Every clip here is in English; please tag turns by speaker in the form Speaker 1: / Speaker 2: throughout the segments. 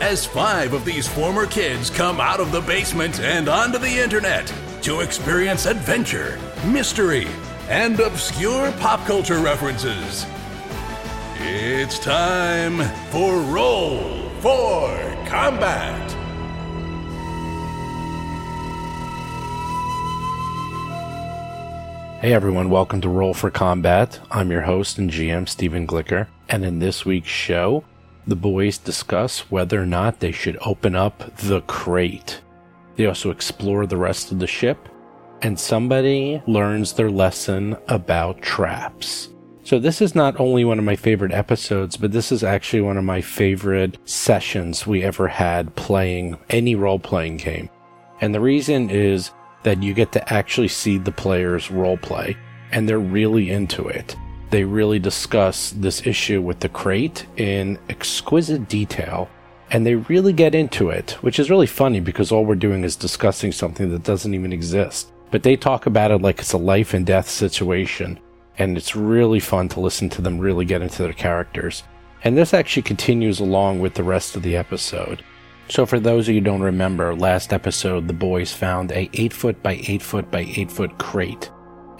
Speaker 1: as five of these former kids come out of the basement and onto the internet to experience adventure, mystery, and obscure pop culture references. It's time for Roll for Combat.
Speaker 2: Hey everyone, welcome to Roll for Combat. I'm your host and GM, Stephen Glicker, and in this week's show, the boys discuss whether or not they should open up the crate. They also explore the rest of the ship, and somebody learns their lesson about traps. So, this is not only one of my favorite episodes, but this is actually one of my favorite sessions we ever had playing any role playing game. And the reason is that you get to actually see the players role play and they're really into it. They really discuss this issue with the crate in exquisite detail and they really get into it, which is really funny because all we're doing is discussing something that doesn't even exist. But they talk about it like it's a life and death situation, and it's really fun to listen to them really get into their characters. And this actually continues along with the rest of the episode. So, for those of you who don't remember, last episode the boys found a 8 foot by 8 foot by 8 foot crate,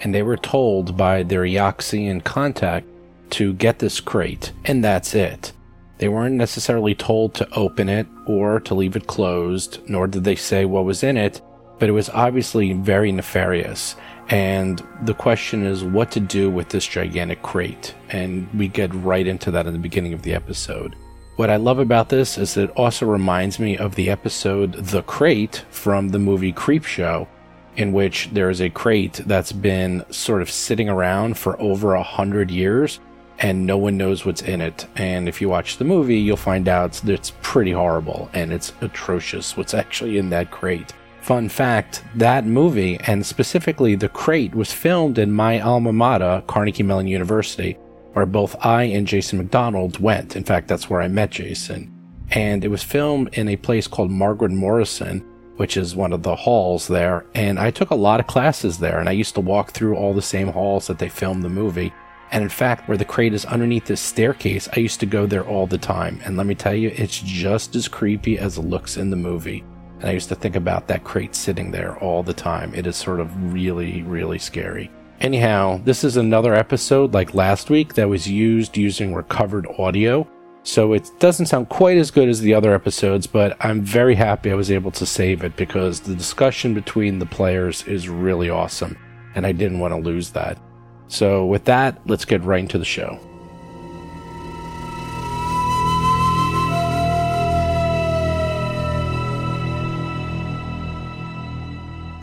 Speaker 2: and they were told by their Eoxian contact to get this crate, and that's it. They weren't necessarily told to open it or to leave it closed, nor did they say what was in it, but it was obviously very nefarious. And the question is what to do with this gigantic crate, and we get right into that in the beginning of the episode. What I love about this is that it also reminds me of the episode The Crate from the movie Creepshow, in which there is a crate that's been sort of sitting around for over a hundred years and no one knows what's in it. And if you watch the movie, you'll find out that it's pretty horrible and it's atrocious what's actually in that crate. Fun fact that movie, and specifically the crate, was filmed in my alma mater, Carnegie Mellon University, where both I and Jason McDonald went. In fact, that's where I met Jason. And it was filmed in a place called Margaret Morrison, which is one of the halls there. And I took a lot of classes there, and I used to walk through all the same halls that they filmed the movie. And in fact, where the crate is underneath this staircase, I used to go there all the time. And let me tell you, it's just as creepy as it looks in the movie. And I used to think about that crate sitting there all the time. It is sort of really, really scary. Anyhow, this is another episode like last week that was used using recovered audio. So it doesn't sound quite as good as the other episodes, but I'm very happy I was able to save it because the discussion between the players is really awesome, and I didn't want to lose that. So with that, let's get right into the show.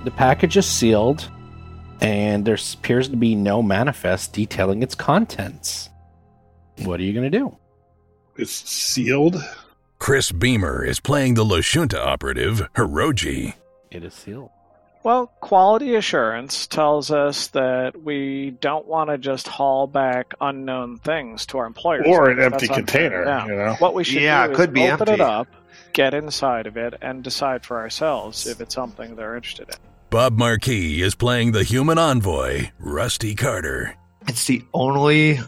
Speaker 2: The package is sealed, and there appears to be no manifest detailing its contents. What are you going to do?
Speaker 3: It's sealed.
Speaker 1: Chris Beamer is playing the Lashunta operative, Hiroji.
Speaker 2: It is sealed.
Speaker 4: Well, quality assurance tells us that we don't want to just haul back unknown things to our employers.
Speaker 3: Or an empty container,
Speaker 4: Yeah.
Speaker 3: you know?
Speaker 4: What we should
Speaker 5: Yeah,
Speaker 4: do
Speaker 5: it
Speaker 4: is
Speaker 5: could be
Speaker 4: open
Speaker 5: empty.
Speaker 4: it up, get inside of it, and decide for ourselves if it's something they're interested in.
Speaker 1: Bob Marquis is playing the human envoy, Rusty Carter.
Speaker 5: It's the only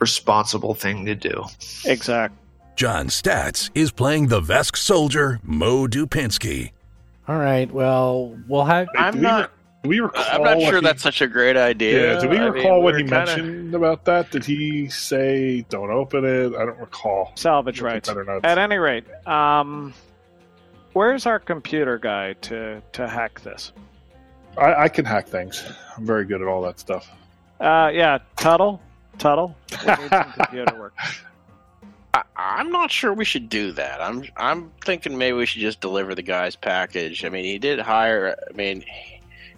Speaker 5: responsible thing to do.
Speaker 4: Exactly.
Speaker 1: John Statz is playing the Vesk soldier, Mo Dupinsky.
Speaker 2: All right. Well, we'll have.
Speaker 6: I'm
Speaker 3: we
Speaker 6: not-
Speaker 3: re- we recall
Speaker 6: I'm not sure
Speaker 3: he-
Speaker 6: that's such a great idea.
Speaker 3: Yeah, do we
Speaker 6: I mean,
Speaker 3: recall what
Speaker 6: we're
Speaker 3: he
Speaker 6: kinda-
Speaker 3: mentioned about that? Did he say don't open it? I don't recall.
Speaker 4: Salvage
Speaker 3: Look at
Speaker 4: rights. At any rate, um, where's our computer guy to, to hack this?
Speaker 3: I, I can hack things. I'm very good at all that stuff.
Speaker 4: Uh, yeah, Tuttle. Tuttle. We need some computer work.
Speaker 6: I, I'm not sure we should do that. I'm I'm thinking maybe we should just deliver the guy's package. I mean, he did hire. I mean,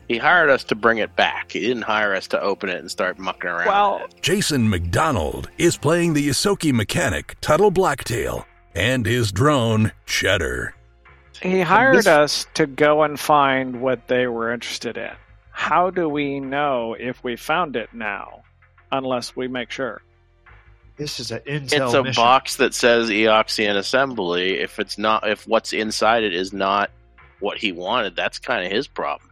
Speaker 6: he hired us to bring it back. He didn't hire us to open it and start mucking around.
Speaker 4: Well.
Speaker 1: Jason McDonald is playing the Ysoki mechanic, Tuttle Blacktail, and his drone, Cheddar.
Speaker 4: He hired
Speaker 3: this-
Speaker 4: us to go and find what they were interested in. How do we know if we found it now, unless we make sure?
Speaker 5: This is an intel
Speaker 6: It's a
Speaker 5: mission.
Speaker 6: box that says Eoxian Assembly. If it's not, if what's inside it is not what he wanted, that's kind of his problem.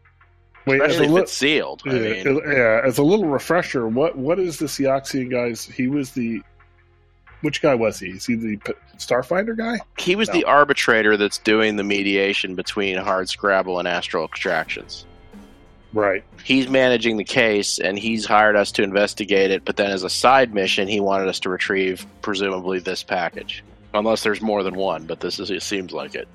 Speaker 3: Wait,
Speaker 6: Especially if
Speaker 3: li-
Speaker 6: it's sealed. I
Speaker 3: yeah,
Speaker 6: mean,
Speaker 3: yeah, as a little refresher, what what is this Eoxian guy's? He was the which guy was he? Is he the Starfinder guy?
Speaker 6: he was
Speaker 3: No.
Speaker 6: the arbitrator that's doing the mediation between hard scrabble and astral extractions.
Speaker 3: Right.
Speaker 6: He's managing the case, and he's hired us to investigate it. But then, as a side mission, he wanted us to retrieve, presumably, this package. Unless there's more than one, but this is it seems like it.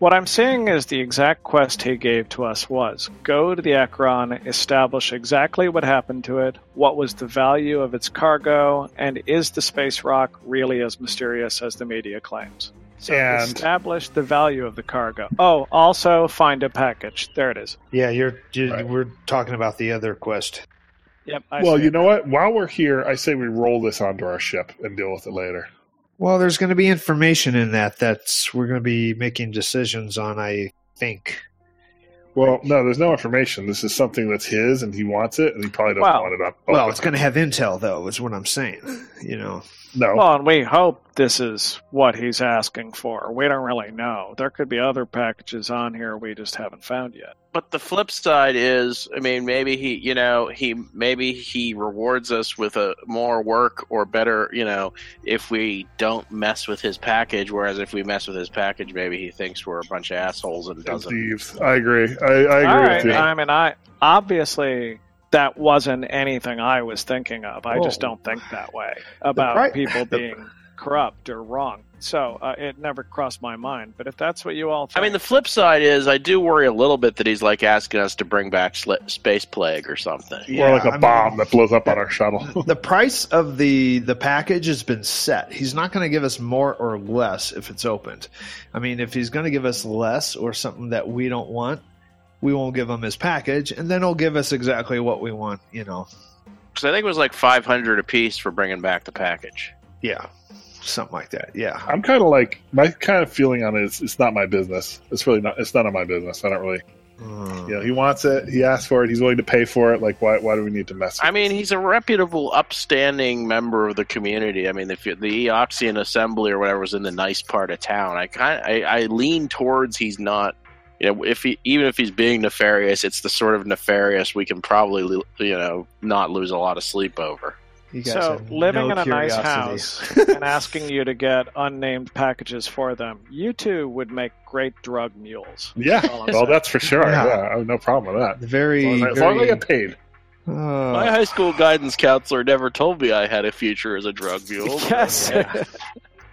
Speaker 4: What I'm seeing is the exact quest he gave to us was go to the Acreon, establish exactly what happened to it, what was the value of its cargo, and is the space rock really as mysterious as the media claims? So
Speaker 3: And-
Speaker 4: establish the value of the cargo. Oh, also find a package. There it is.
Speaker 5: Yeah, you're, you
Speaker 3: Right.
Speaker 5: we're talking about the other quest.
Speaker 4: Yep. I
Speaker 3: well,
Speaker 4: see
Speaker 3: you
Speaker 4: it.
Speaker 3: know what? While we're here, I say we roll this onto our ship and deal with it later.
Speaker 5: Well, there's going to be information in that that's we're going to be making decisions on. I think.
Speaker 3: Well, no, there's no information. This is something that's his, and he wants it, and he probably doesn't
Speaker 4: Well-
Speaker 3: want it up.
Speaker 5: Well, it's going to have intel, though. Is what I'm saying. You know.
Speaker 3: No.
Speaker 4: Well, and we hope this is what he's asking for. We don't really know. There could be other packages on here we just haven't found yet.
Speaker 6: But the flip side is, I mean, maybe he, you know, he maybe he rewards us with a more work or better, you know, if we don't mess with his package. Whereas if we mess with his package, maybe he thinks we're a bunch of assholes and
Speaker 3: And
Speaker 6: doesn't.
Speaker 3: thieves. I agree. I, I agree
Speaker 4: All
Speaker 3: with
Speaker 4: right.
Speaker 3: you.
Speaker 4: I mean, I obviously that wasn't anything I was thinking of. I just don't think that way about
Speaker 5: pri-
Speaker 4: people being corrupt or wrong. So uh, it never crossed my mind. But if that's what you all think,
Speaker 6: I mean, the flip side is, I do worry a little bit that he's like asking us to bring back sli- space plague or something.
Speaker 3: or like
Speaker 5: I
Speaker 3: a
Speaker 5: mean-
Speaker 3: bomb that blows up on our shuttle.
Speaker 5: the price of the the package has been set. He's not going to give us more or less if it's opened. I mean, if he's going to give us less or something that we don't want, we won't give him his package, and then he'll give us exactly what we want. You know,
Speaker 6: Because I think it was like five hundred a piece for bringing back the package.
Speaker 5: yeah, something like that. Yeah,
Speaker 3: I'm kind of like my kind of feeling on it is it's not my business. It's really not. It's none of my business. I don't really.
Speaker 5: Mm.
Speaker 3: You know, he wants it. He asked for it. He's willing to pay for it. Like, why? Why do we need to mess? With
Speaker 6: I mean, he's a reputable, upstanding member of the community. I mean, if you- the Eoxian Assembly or whatever was in the nice part of town, I kind, I, I lean towards he's not. You know, if he even if he's being nefarious, it's the sort of nefarious we can probably, you know, not lose a lot of sleep over.
Speaker 5: You
Speaker 4: so living
Speaker 5: no
Speaker 4: in a nice house and asking you to get unnamed packages for them, you two would make great drug mules.
Speaker 3: Yeah,
Speaker 4: That's
Speaker 3: well,
Speaker 4: saying.
Speaker 3: that's for sure.
Speaker 5: Yeah.
Speaker 3: Yeah, I have no problem with that.
Speaker 5: very,
Speaker 3: As long as, I- as long as I get paid.
Speaker 5: uh,
Speaker 6: My high school guidance counselor never told me I had a future as a drug mule.
Speaker 4: Yes.
Speaker 5: Yeah.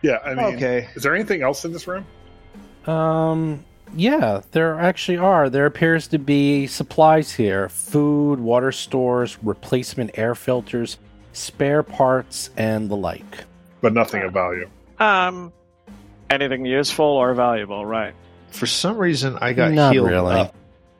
Speaker 3: Yeah, I mean,
Speaker 5: okay.
Speaker 3: is there anything else in this room?
Speaker 2: Um, yeah, there actually are. There appears to be supplies here food, water stores, replacement air filters, spare parts, and the like.
Speaker 3: But nothing of value.
Speaker 4: Um, anything useful or valuable, right?
Speaker 5: For some reason, I got
Speaker 2: Not
Speaker 5: healed
Speaker 2: really.
Speaker 5: up.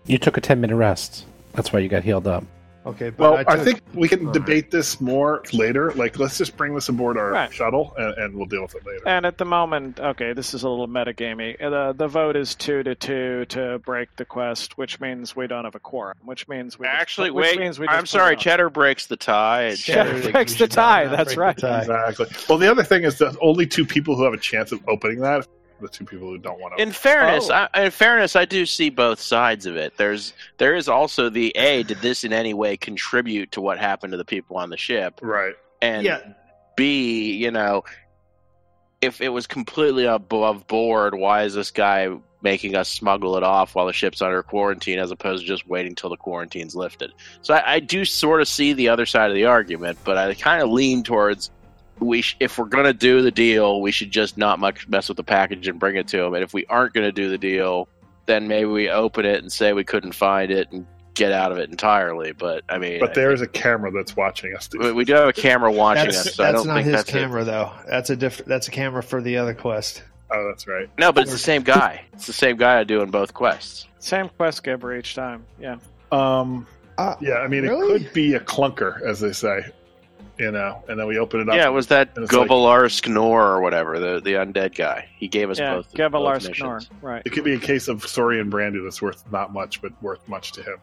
Speaker 2: You took a 10 minute rest. That's why you got healed up.
Speaker 5: Okay, but
Speaker 3: Well,
Speaker 5: I,
Speaker 3: I, think we can
Speaker 5: All
Speaker 3: debate this more later. Like, let's just bring this aboard our
Speaker 4: Right.
Speaker 3: shuttle, and, and we'll deal with it later.
Speaker 4: And at the moment, okay, this is a little metagamey. Uh, the the vote is two to two to break the quest, which means we don't have a quorum. Which means we
Speaker 6: Actually,
Speaker 4: which
Speaker 6: wait.
Speaker 4: means we
Speaker 6: I'm sorry.
Speaker 4: it.
Speaker 6: Cheddar breaks the tie.
Speaker 4: Cheddar
Speaker 6: Cheddar-
Speaker 4: breaks the tie, that's right.
Speaker 5: tie.
Speaker 3: Exactly. Well, the other thing is that only two people who have a chance of opening that the two people who don't want to.
Speaker 6: In fairness,
Speaker 4: Oh.
Speaker 6: I, in fairness, I do see both sides of it. There's there is also the a did this in any way contribute to what happened to the people on the ship,
Speaker 3: right.
Speaker 6: and
Speaker 5: yeah,
Speaker 6: b you know if it was completely above board, why is this guy making us smuggle it off while the ship's under quarantine as opposed to just waiting till the quarantine's lifted? So I, I do sort of see the other side of the argument, but I kind of lean towards we sh- if we're gonna do the deal, we should just not much mess with the package and bring it to him. And if we aren't gonna do the deal, then maybe we open it and say we couldn't find it and get out of it entirely. But I mean,
Speaker 3: But there is a camera that's watching us. Do
Speaker 6: we, we do have a camera watching
Speaker 5: that's,
Speaker 6: us, so I
Speaker 5: that's
Speaker 6: don't
Speaker 5: not
Speaker 6: think
Speaker 5: his
Speaker 6: that's it.
Speaker 5: camera though. That's a different. That's a camera for the other quest.
Speaker 3: Oh, that's right.
Speaker 6: No, but it's the same guy. It's the same guy doing both quests.
Speaker 4: Same quest giver each time. Yeah.
Speaker 3: Um,
Speaker 5: Uh,
Speaker 3: yeah, I mean,
Speaker 5: Really?
Speaker 3: it could be a clunker, as they say. You know, and then we open it up.
Speaker 6: Yeah, it was that
Speaker 3: And it's like-
Speaker 6: Nor or whatever, the, the undead guy. He gave us
Speaker 4: Yeah,
Speaker 6: both. both
Speaker 4: Gevalarsk Right.
Speaker 3: It could be a case of Saurian brandy that's worth not much, but worth much to him.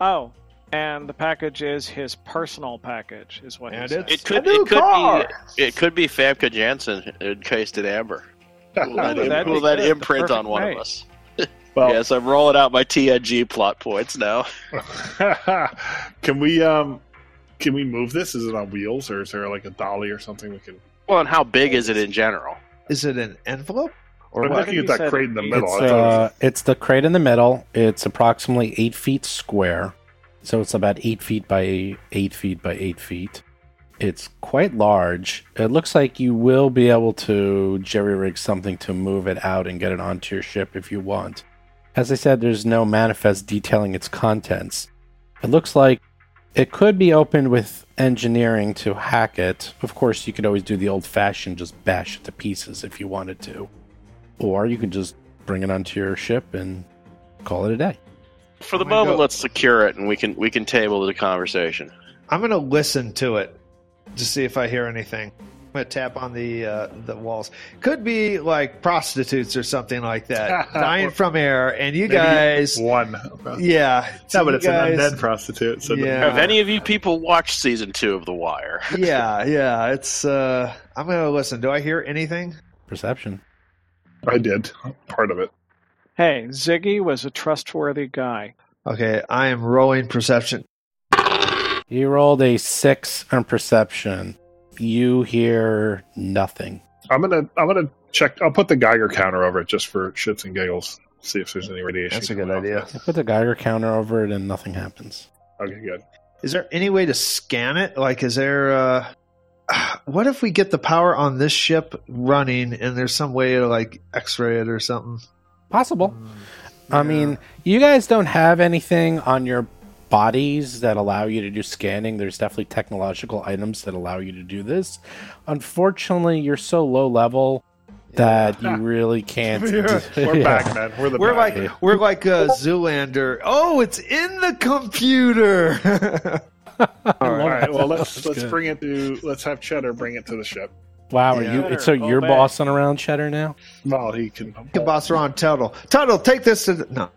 Speaker 4: Oh, and the package is his personal package, is what
Speaker 5: And
Speaker 4: he said.
Speaker 6: It could,
Speaker 5: A new
Speaker 6: it could
Speaker 5: car!
Speaker 6: be it could be Famke Janssen encased in amber. We'll let,
Speaker 4: that'd be
Speaker 6: we'll let
Speaker 4: good.
Speaker 6: Imprint on one
Speaker 4: mate.
Speaker 6: of us.
Speaker 3: well,
Speaker 6: yes, I'm rolling out my TNG plot points now.
Speaker 3: can we um, can we move this? Is it on wheels or is there like a dolly or something we can?
Speaker 6: Well, and how big is it in general?
Speaker 5: Is it an envelope? Or
Speaker 3: I'm
Speaker 5: what?
Speaker 3: looking at that crate in the middle.
Speaker 2: It's,
Speaker 3: I was-
Speaker 2: uh, it's the crate in the middle. It's approximately eight feet square. So it's about eight feet by eight feet by eight feet. It's quite large. It looks like you will be able to jerry rig something to move it out and get it onto your ship if you want. As I said, there's no manifest detailing its contents. It looks like it could be opened with engineering to hack it. Of course, you could always do the old fashioned just bash it to pieces if you wanted to. Or you could just bring it onto your ship and call it a day.
Speaker 6: For the
Speaker 5: I'm
Speaker 6: moment,
Speaker 5: go-
Speaker 6: let's secure it, and we can we can table the conversation.
Speaker 5: I'm gonna listen to it to see if I hear anything. I'm gonna tap on the uh, the walls. Could be like prostitutes or something like that, dying from air. And you guys,
Speaker 3: one.
Speaker 5: yeah,
Speaker 3: No, but
Speaker 5: you
Speaker 3: it's
Speaker 5: guys-
Speaker 3: an undead prostitute. So
Speaker 5: Yeah.
Speaker 6: Have any of you people watched season two of The Wire?
Speaker 5: yeah, yeah. It's. uh I'm gonna listen. Do I hear anything?
Speaker 2: Perception.
Speaker 3: I did part of it.
Speaker 4: Hey, Ziggy was a trustworthy guy.
Speaker 5: Okay, I am rolling perception.
Speaker 2: You rolled a six on perception. You hear nothing.
Speaker 3: I'm gonna I'm gonna check. I'll put the Geiger counter over it just for shits and giggles. See if there's any radiation.
Speaker 5: That's a good
Speaker 3: coming off
Speaker 5: idea.
Speaker 3: it.
Speaker 2: Put the Geiger counter over it and nothing happens.
Speaker 3: Okay, good.
Speaker 5: Is there any way to scan it? Like, is there? uh What if we get the power on this ship running, and there's some way to like X-ray it or something?
Speaker 2: Possible. I mean, you guys don't have anything on your bodies that allow you to do scanning. There's definitely technological items that allow you to do this. Unfortunately, you're so low level that you really can't.
Speaker 5: We're-
Speaker 3: We're
Speaker 2: Yeah.
Speaker 3: back, man. We're the
Speaker 5: We're
Speaker 3: back.
Speaker 5: like we're like a Zoolander. Oh, it's in the computer.
Speaker 3: All right. Well, let's
Speaker 2: That's
Speaker 3: let's
Speaker 2: good.
Speaker 3: bring it to. Let's have Cheddar bring it to the ship.
Speaker 2: Wow, are
Speaker 5: Yeah.
Speaker 2: you?
Speaker 4: Cheddar,
Speaker 2: So you're
Speaker 4: obey.
Speaker 2: bossing around Cheddar now?
Speaker 3: Well, he can.
Speaker 5: He Can boss around Tuttle. Tuttle, take this to the no.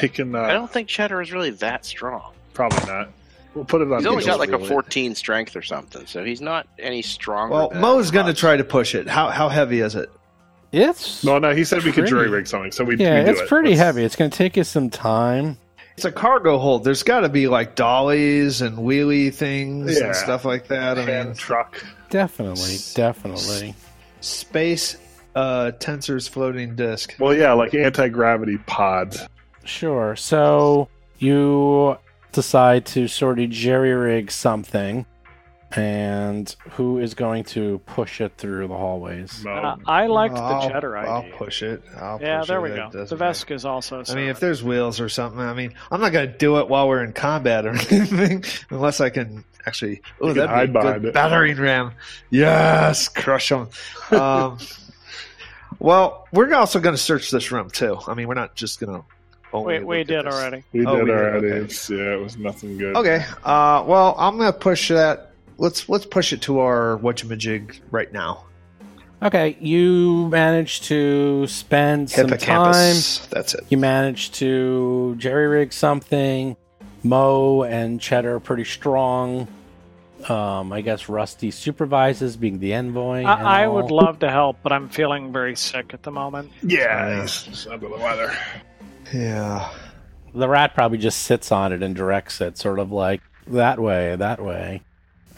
Speaker 3: He can.
Speaker 6: I
Speaker 3: Uh,
Speaker 6: don't think Cheddar is really that strong.
Speaker 3: probably not. We'll put it on.
Speaker 6: He's only got
Speaker 3: Giggles
Speaker 6: like a 14 strength or something, so he's not any stronger.
Speaker 5: Well,
Speaker 6: than
Speaker 5: Mo's going to try to push it. How how heavy is it?
Speaker 2: It's
Speaker 3: No, no. He said we could
Speaker 2: Pretty.
Speaker 3: jury rig something, so we.
Speaker 2: yeah,
Speaker 3: we do
Speaker 2: it's
Speaker 3: it.
Speaker 2: pretty
Speaker 3: Let's-
Speaker 2: heavy. It's going to take you some time.
Speaker 5: It's a cargo hold. There's got to be like dollies and wheelie things
Speaker 3: Yeah.
Speaker 5: and stuff like that. I
Speaker 3: Hand
Speaker 5: mean,
Speaker 3: truck.
Speaker 2: Definitely, definitely.
Speaker 5: space uh, Tenser's floating disc.
Speaker 3: Well, yeah, like anti gravity pods.
Speaker 2: Sure. So you decide to sort of jerry rig something, and who is going to push it through the hallways?
Speaker 4: Uh, I liked the
Speaker 5: I'll,
Speaker 4: Cheddar idea.
Speaker 5: I'll push it. I'll
Speaker 4: yeah,
Speaker 5: push
Speaker 4: there
Speaker 5: it.
Speaker 4: we
Speaker 5: It
Speaker 4: go.
Speaker 5: doesn't
Speaker 4: The
Speaker 5: matter.
Speaker 4: Vesk is also.
Speaker 5: I mean, if there's wheels or something, I mean, I'm not going to do it while we're in combat or anything, unless I can actually. Oh, that'd be good
Speaker 3: it.
Speaker 5: battering ram. Yes, crush them. Um, well, we're also going to search this room too. I mean, we're not just going to.
Speaker 4: we, we did already.
Speaker 3: We
Speaker 5: Oh,
Speaker 3: did
Speaker 5: we did, okay.
Speaker 3: Yeah, it was nothing good.
Speaker 5: Okay. Uh, well, I'm going to push that. Let's let's push it to our whatchamajig right now.
Speaker 2: Okay, you managed to spend some time.
Speaker 5: That's it.
Speaker 2: You managed to jerry rig something. Mo and Cheddar are pretty strong. Um, I guess Rusty supervises, being the envoy. and
Speaker 4: I, I would love to help, but I'm feeling very sick at the moment.
Speaker 3: Yeah,
Speaker 5: Yeah.
Speaker 3: he's just under the weather.
Speaker 5: Yeah.
Speaker 2: The rat probably just sits on it and directs it, sort of like that way, that way.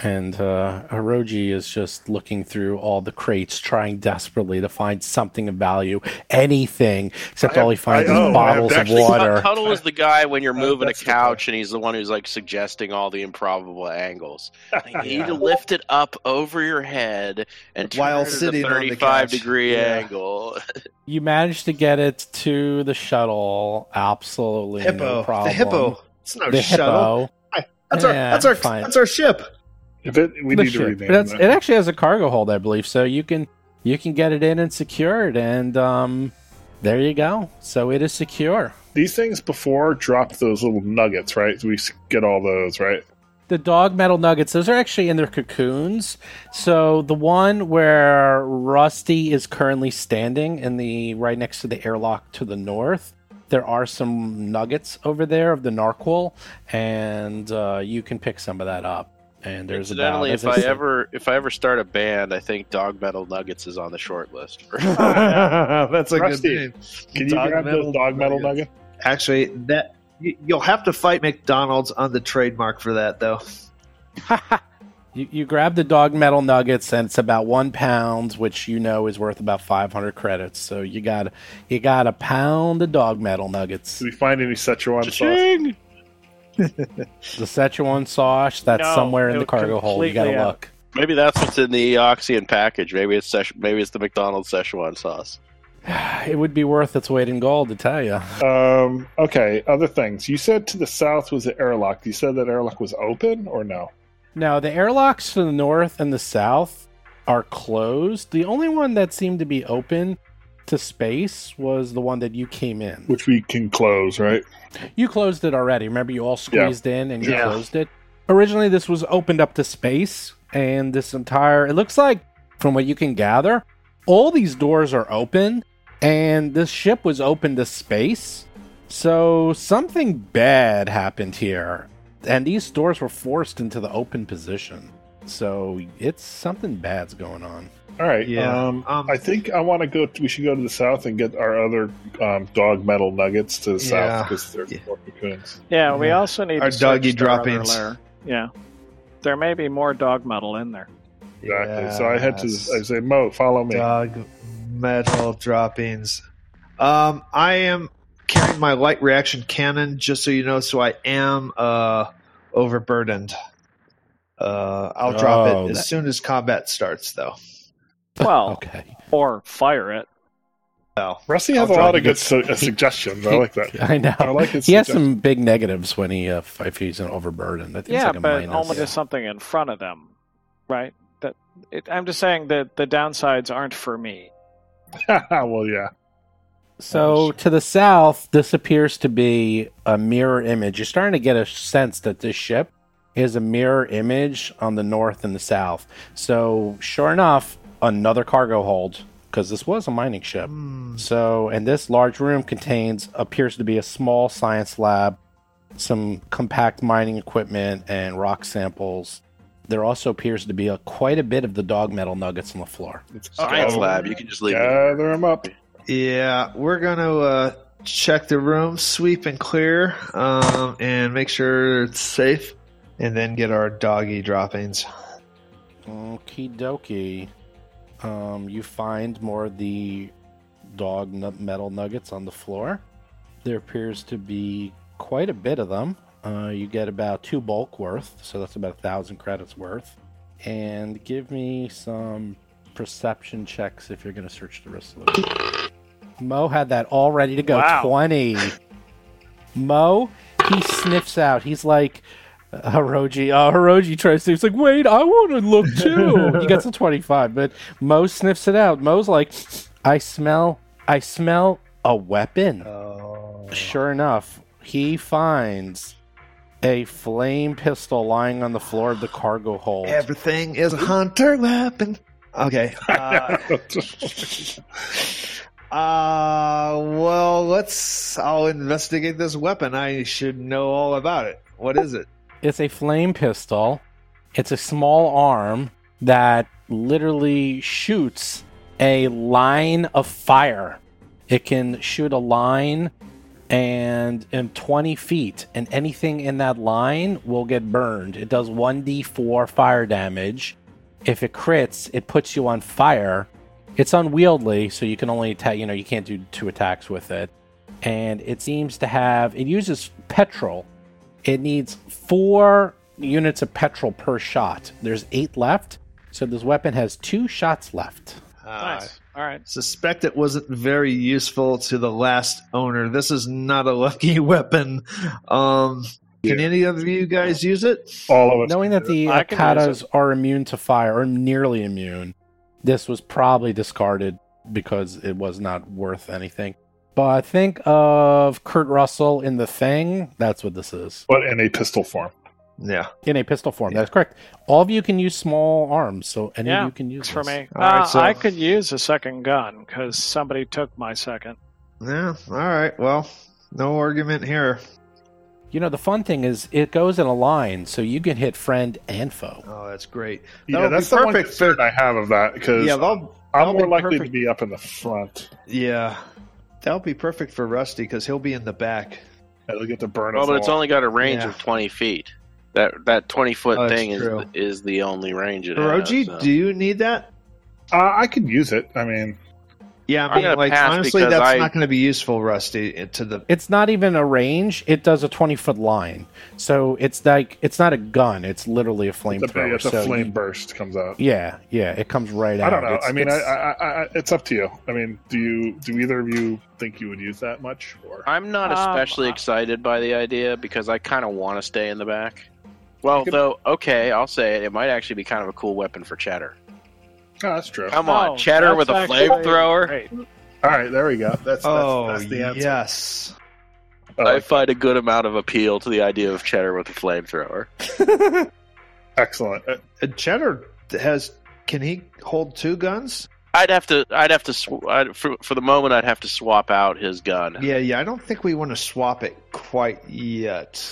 Speaker 2: And uh, Hiroji is just looking through all the crates, trying desperately to find something of value, anything, except
Speaker 3: I
Speaker 2: all he finds
Speaker 3: I-
Speaker 2: is
Speaker 3: oh,
Speaker 2: bottles
Speaker 3: have
Speaker 2: of water.
Speaker 6: Tuttle is the guy when you're moving a couch and he's the one who's like suggesting all the improbable angles. You need to lift it up over your head and turn
Speaker 5: While
Speaker 6: it at
Speaker 5: sitting
Speaker 6: a
Speaker 5: on the
Speaker 6: 35
Speaker 5: couch.
Speaker 6: degree
Speaker 5: Yeah.
Speaker 6: angle.
Speaker 2: You managed to get it to the shuttle, absolutely
Speaker 5: Hippo.
Speaker 2: no problem.
Speaker 5: the hippo. It's no
Speaker 2: The
Speaker 5: shuttle.
Speaker 2: hippo.
Speaker 5: That's our
Speaker 2: Yeah,
Speaker 5: that's our that's our ship.
Speaker 3: If it, we
Speaker 2: the
Speaker 3: need to
Speaker 2: ship.
Speaker 3: rename
Speaker 2: That's,
Speaker 3: that.
Speaker 2: it actually has a cargo hold, I believe, so you can you can get it in and secured, and um, there you go. So it is secure.
Speaker 3: These things before drop those little nuggets, right? We get all those, right?
Speaker 2: the dog metal nuggets, those are actually in their cocoons. So the one where Rusty is currently standing in the right next to the airlock to the north, there are some nuggets over there of the noqual, and uh, you can pick some of that up. And there's about,
Speaker 6: Incidentally,
Speaker 2: as
Speaker 6: if I
Speaker 2: said-
Speaker 6: ever if I ever start a band, I think Dog Metal Nuggets is on the short list. For
Speaker 5: That's a
Speaker 3: Rusty,
Speaker 5: good name.
Speaker 3: Can you
Speaker 5: Dog
Speaker 3: grab
Speaker 5: metal
Speaker 3: those dog metal
Speaker 5: nuggets.
Speaker 3: nugget?
Speaker 5: Actually, that you, you'll have to fight McDonald's on the trademark for that, though.
Speaker 2: You, you grab the dog metal nuggets, and it's about one pound, which you know is worth about 500 credits. So you got you got a pound of dog metal nuggets.
Speaker 3: Did we find any Szechuan sauce?
Speaker 6: Cha-ching!
Speaker 2: The Szechuan sauce that's
Speaker 4: No,
Speaker 2: somewhere in the cargo hold. You got to
Speaker 4: out.
Speaker 2: look.
Speaker 6: Maybe that's what's in the Eoxian package. Maybe it's Szechu- maybe it's the McDonald's Szechuan sauce.
Speaker 2: It would be worth its weight in gold to tell you.
Speaker 3: Um, okay, other things. You said to the south was the airlock. You said that airlock was open or no?
Speaker 2: Now the airlocks to the north and the south are closed. The only one that seemed to be open to space was the one that you came in.
Speaker 3: Which we can close, right?
Speaker 2: You closed it already. Remember, you all squeezed in and you
Speaker 5: Yeah.
Speaker 2: closed it. Originally, this was opened up to space, and this entire it looks like, from what you can gather, all these doors are open, and this ship was open to space. So something bad happened here, and these doors were forced into the open position. So it's something bad's going on.
Speaker 3: All right.
Speaker 5: Yeah.
Speaker 3: Um,
Speaker 5: Um,
Speaker 3: I think I want to go. we should go to the south and get our other um, dog metal nuggets to the
Speaker 5: Yeah.
Speaker 3: south because there's
Speaker 5: Yeah.
Speaker 3: more cocoons.
Speaker 4: Yeah, we
Speaker 5: Yeah.
Speaker 4: also need
Speaker 5: Our doggy droppings.
Speaker 4: lair. Yeah, there may be more dog metal in there.
Speaker 3: Exactly. So I had to. I say, Mo, follow me.
Speaker 5: Dog metal droppings. Um, I am carrying my light reaction cannon, just so you know. So I am uh, overburdened. Uh, I'll drop
Speaker 2: Oh,
Speaker 5: it as
Speaker 2: that-
Speaker 5: soon as combat starts, though.
Speaker 4: Well,
Speaker 2: Okay.
Speaker 4: or fire it.
Speaker 5: Well,
Speaker 3: Rusty has
Speaker 5: I'll
Speaker 3: a lot of good su- uh, suggestions. I like that.
Speaker 2: I know.
Speaker 3: I like his
Speaker 2: he has some big negatives when he uh, if he's an overburden. I think
Speaker 4: Yeah,
Speaker 2: it's like a
Speaker 4: but
Speaker 2: minus.
Speaker 4: only to something in front of them, right? That it, I'm just saying that the downsides aren't for me.
Speaker 3: well, yeah.
Speaker 2: So to the south, this appears to be a mirror image. You're starting to get a sense that this ship is a mirror image on the north and the south. So sure enough, another cargo hold because this was a mining ship. So and this large room contains appears to be a small science lab, some compact mining equipment and rock samples. There also appears to be a, quite a bit of the dog metal nuggets on the floor.
Speaker 3: Let's
Speaker 6: Science
Speaker 3: go.
Speaker 6: lab. You can just leave it.
Speaker 3: Gather them up.
Speaker 5: yeah, we're gonna uh, check the room, sweep and clear, um, and make sure it's safe, and then get our doggy droppings.
Speaker 2: Okie dokie. Um, you find more of the dog metal nuggets on the floor. There appears to be quite a bit of them. Uh, you get about two bulk worth, so that's about a thousand credits worth. And give me some perception checks if you're going to search the rest of the room. Mo had that all ready to go.
Speaker 4: Wow.
Speaker 2: 20. Mo, he sniffs out. He's like, Hiroji, uh, Hiroji tries to. He's like, wait, I want to look too. he gets a twenty-five, but Mo sniffs it out. Mo's like, I smell, I smell a weapon.
Speaker 5: Oh.
Speaker 2: Sure enough, he finds a flame pistol lying on the floor of the cargo hold.
Speaker 5: Everything is a hunter weapon. Okay. Uh, uh, well, let's. I'll investigate this weapon. I should know all about it. What is it?
Speaker 2: It's a flame pistol. It's a small arm that literally shoots a line of fire. It can shoot a line and in 20 feet, and anything in that line will get burned. It does 1d4 fire damage. If it crits, it puts you on fire. It's unwieldy, so you can only attack, you know, you can't do two attacks with it. And it seems to have, it uses petrol it needs four units of petrol per shot. There's eight left, so this weapon has two shots left.
Speaker 5: Uh,
Speaker 4: Nice. All right.
Speaker 5: Suspect it wasn't very useful to the last owner. This is not a lucky weapon. Um, can any of you guys use it?
Speaker 3: All of us.
Speaker 2: Knowing that the
Speaker 4: I
Speaker 2: Akatas are immune to fire, or nearly immune, this was probably discarded because it was not worth anything. But I think of Kurt Russell in The Thing. That's what this is.
Speaker 3: But in a pistol form.
Speaker 5: Yeah.
Speaker 2: in a pistol form. That's correct. All of you can use small arms, so any
Speaker 4: Yeah,
Speaker 2: of you can use
Speaker 4: It's for
Speaker 2: this.
Speaker 4: me.
Speaker 5: All right,
Speaker 4: Uh,
Speaker 5: so-
Speaker 4: I could use a second gun because somebody took my second.
Speaker 5: Yeah. All right. Well, no argument here.
Speaker 2: You know, the fun thing is it goes in a line, so you can hit friend and foe.
Speaker 5: Oh, that's great.
Speaker 3: Yeah,
Speaker 5: That'll
Speaker 3: that's
Speaker 5: be
Speaker 3: the one
Speaker 5: perfect
Speaker 3: concern I have of that because
Speaker 5: Yeah, they'll,
Speaker 3: I'm
Speaker 5: that'll
Speaker 3: more
Speaker 5: be
Speaker 3: likely
Speaker 5: perfect.
Speaker 3: to be up in the front.
Speaker 5: Yeah. That'll be perfect for Rusty because he'll be in the back.
Speaker 3: I'll get to burn
Speaker 6: Well,
Speaker 3: us
Speaker 6: but it's only got a range
Speaker 5: Yeah.
Speaker 6: of twenty feet. That that twenty foot
Speaker 5: Oh,
Speaker 6: thing is
Speaker 5: true.
Speaker 6: is the only range it
Speaker 5: Hiroji,
Speaker 6: has. so.
Speaker 5: do you need that?
Speaker 3: Uh, I could use it. I mean,
Speaker 5: Yeah, I
Speaker 6: I'm
Speaker 5: mean,
Speaker 6: gonna
Speaker 5: like
Speaker 6: pass
Speaker 5: honestly, that's
Speaker 6: I-
Speaker 5: not going to be useful, Rusty. uh, To the
Speaker 2: It's not even a range; it does a twenty foot line. So it's like it's not a gun; it's literally a
Speaker 3: it's a,
Speaker 2: flamethrower.
Speaker 3: it's a
Speaker 2: so
Speaker 3: flame
Speaker 2: you-
Speaker 3: burst comes out.
Speaker 2: yeah, yeah, it comes right out.
Speaker 3: I don't know.
Speaker 2: It's-
Speaker 3: I mean,
Speaker 2: it's-
Speaker 3: I, I, I, it's up to you. I mean, do you do either of you think you would use that much? Or
Speaker 6: I'm not
Speaker 4: Um,
Speaker 6: especially
Speaker 4: uh,
Speaker 6: excited by the idea because I kind of want to stay in the back. Well,
Speaker 3: could-
Speaker 6: though, okay, I'll say it. It might actually be kind of a cool weapon for Cheddar.
Speaker 3: Oh, that's true.
Speaker 6: Come
Speaker 4: Oh,
Speaker 6: on, Cheddar with a flamethrower.
Speaker 3: All right, there we go. That's that's,
Speaker 5: oh
Speaker 3: that's the answer.
Speaker 5: yes,
Speaker 3: Uh,
Speaker 6: I find a good amount of appeal to the idea of Cheddar with a flamethrower.
Speaker 3: excellent. Uh,
Speaker 5: Uh, Cheddar has. Can he hold two guns?
Speaker 6: I'd have to. I'd have to. Sw- I'd, for for the moment, I'd have to swap out his gun.
Speaker 5: Yeah, yeah. I don't think we want to swap it quite yet.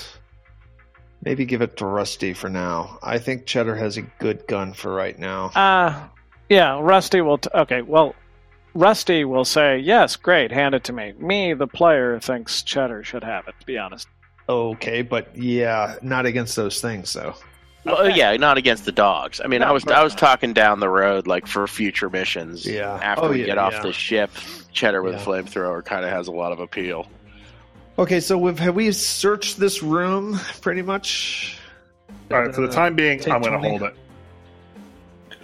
Speaker 5: Maybe give it to Rusty for now. I think Cheddar has a good gun for right now.
Speaker 4: Uh, yeah, Rusty will. T- okay, well, Rusty will say, yes, great, hand it to me. Me, the player, thinks Cheddar should have it, to be honest.
Speaker 5: Okay, but yeah, not against those things though.
Speaker 6: Well,
Speaker 4: Okay.
Speaker 6: yeah, not against the dogs. I mean,
Speaker 4: No,
Speaker 6: I was I was
Speaker 4: not.
Speaker 6: talking down the road, like for future missions.
Speaker 5: Yeah.
Speaker 6: After
Speaker 5: Oh,
Speaker 6: we
Speaker 5: yeah,
Speaker 6: get off
Speaker 5: yeah.
Speaker 6: the ship, Cheddar with
Speaker 5: Yeah.
Speaker 6: a flamethrower kind of has a lot of appeal.
Speaker 5: Okay, so we've have we searched this room pretty much?
Speaker 3: all right, for the time being, I'm going to hold it.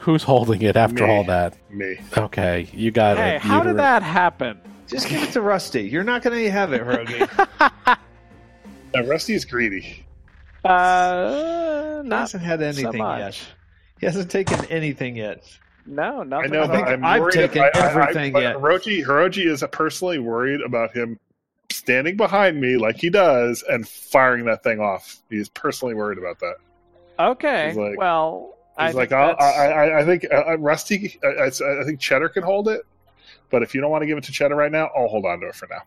Speaker 2: Who's holding it after
Speaker 3: Me.
Speaker 2: all that?
Speaker 3: Me.
Speaker 2: Okay, you got
Speaker 4: Hey,
Speaker 2: it.
Speaker 4: how
Speaker 2: You
Speaker 4: did that happen?
Speaker 5: Just give it to Rusty. You're not going to have it, Hiroji.
Speaker 3: Now, is greedy.
Speaker 4: Uh,
Speaker 5: he hasn't had anything
Speaker 4: much.
Speaker 5: yet. He hasn't taken anything yet.
Speaker 4: No,
Speaker 3: I
Speaker 4: nothing.
Speaker 3: know,
Speaker 5: I
Speaker 3: but
Speaker 5: think
Speaker 3: I'm
Speaker 5: I've
Speaker 3: worried.
Speaker 5: taken
Speaker 3: I, I- I-
Speaker 5: everything
Speaker 3: but
Speaker 5: yet.
Speaker 3: Hiroji, Hiroji is personally worried about him standing behind me like he does and firing that thing off. He's personally worried about that.
Speaker 4: Okay,
Speaker 3: He's like-
Speaker 4: well, I
Speaker 3: He's
Speaker 4: think
Speaker 3: like, I'll, I, I, I think uh, uh, Rusty, I, I I think Cheddar can hold it, but if you don't want to give it to Cheddar right now, I'll hold on to it for now.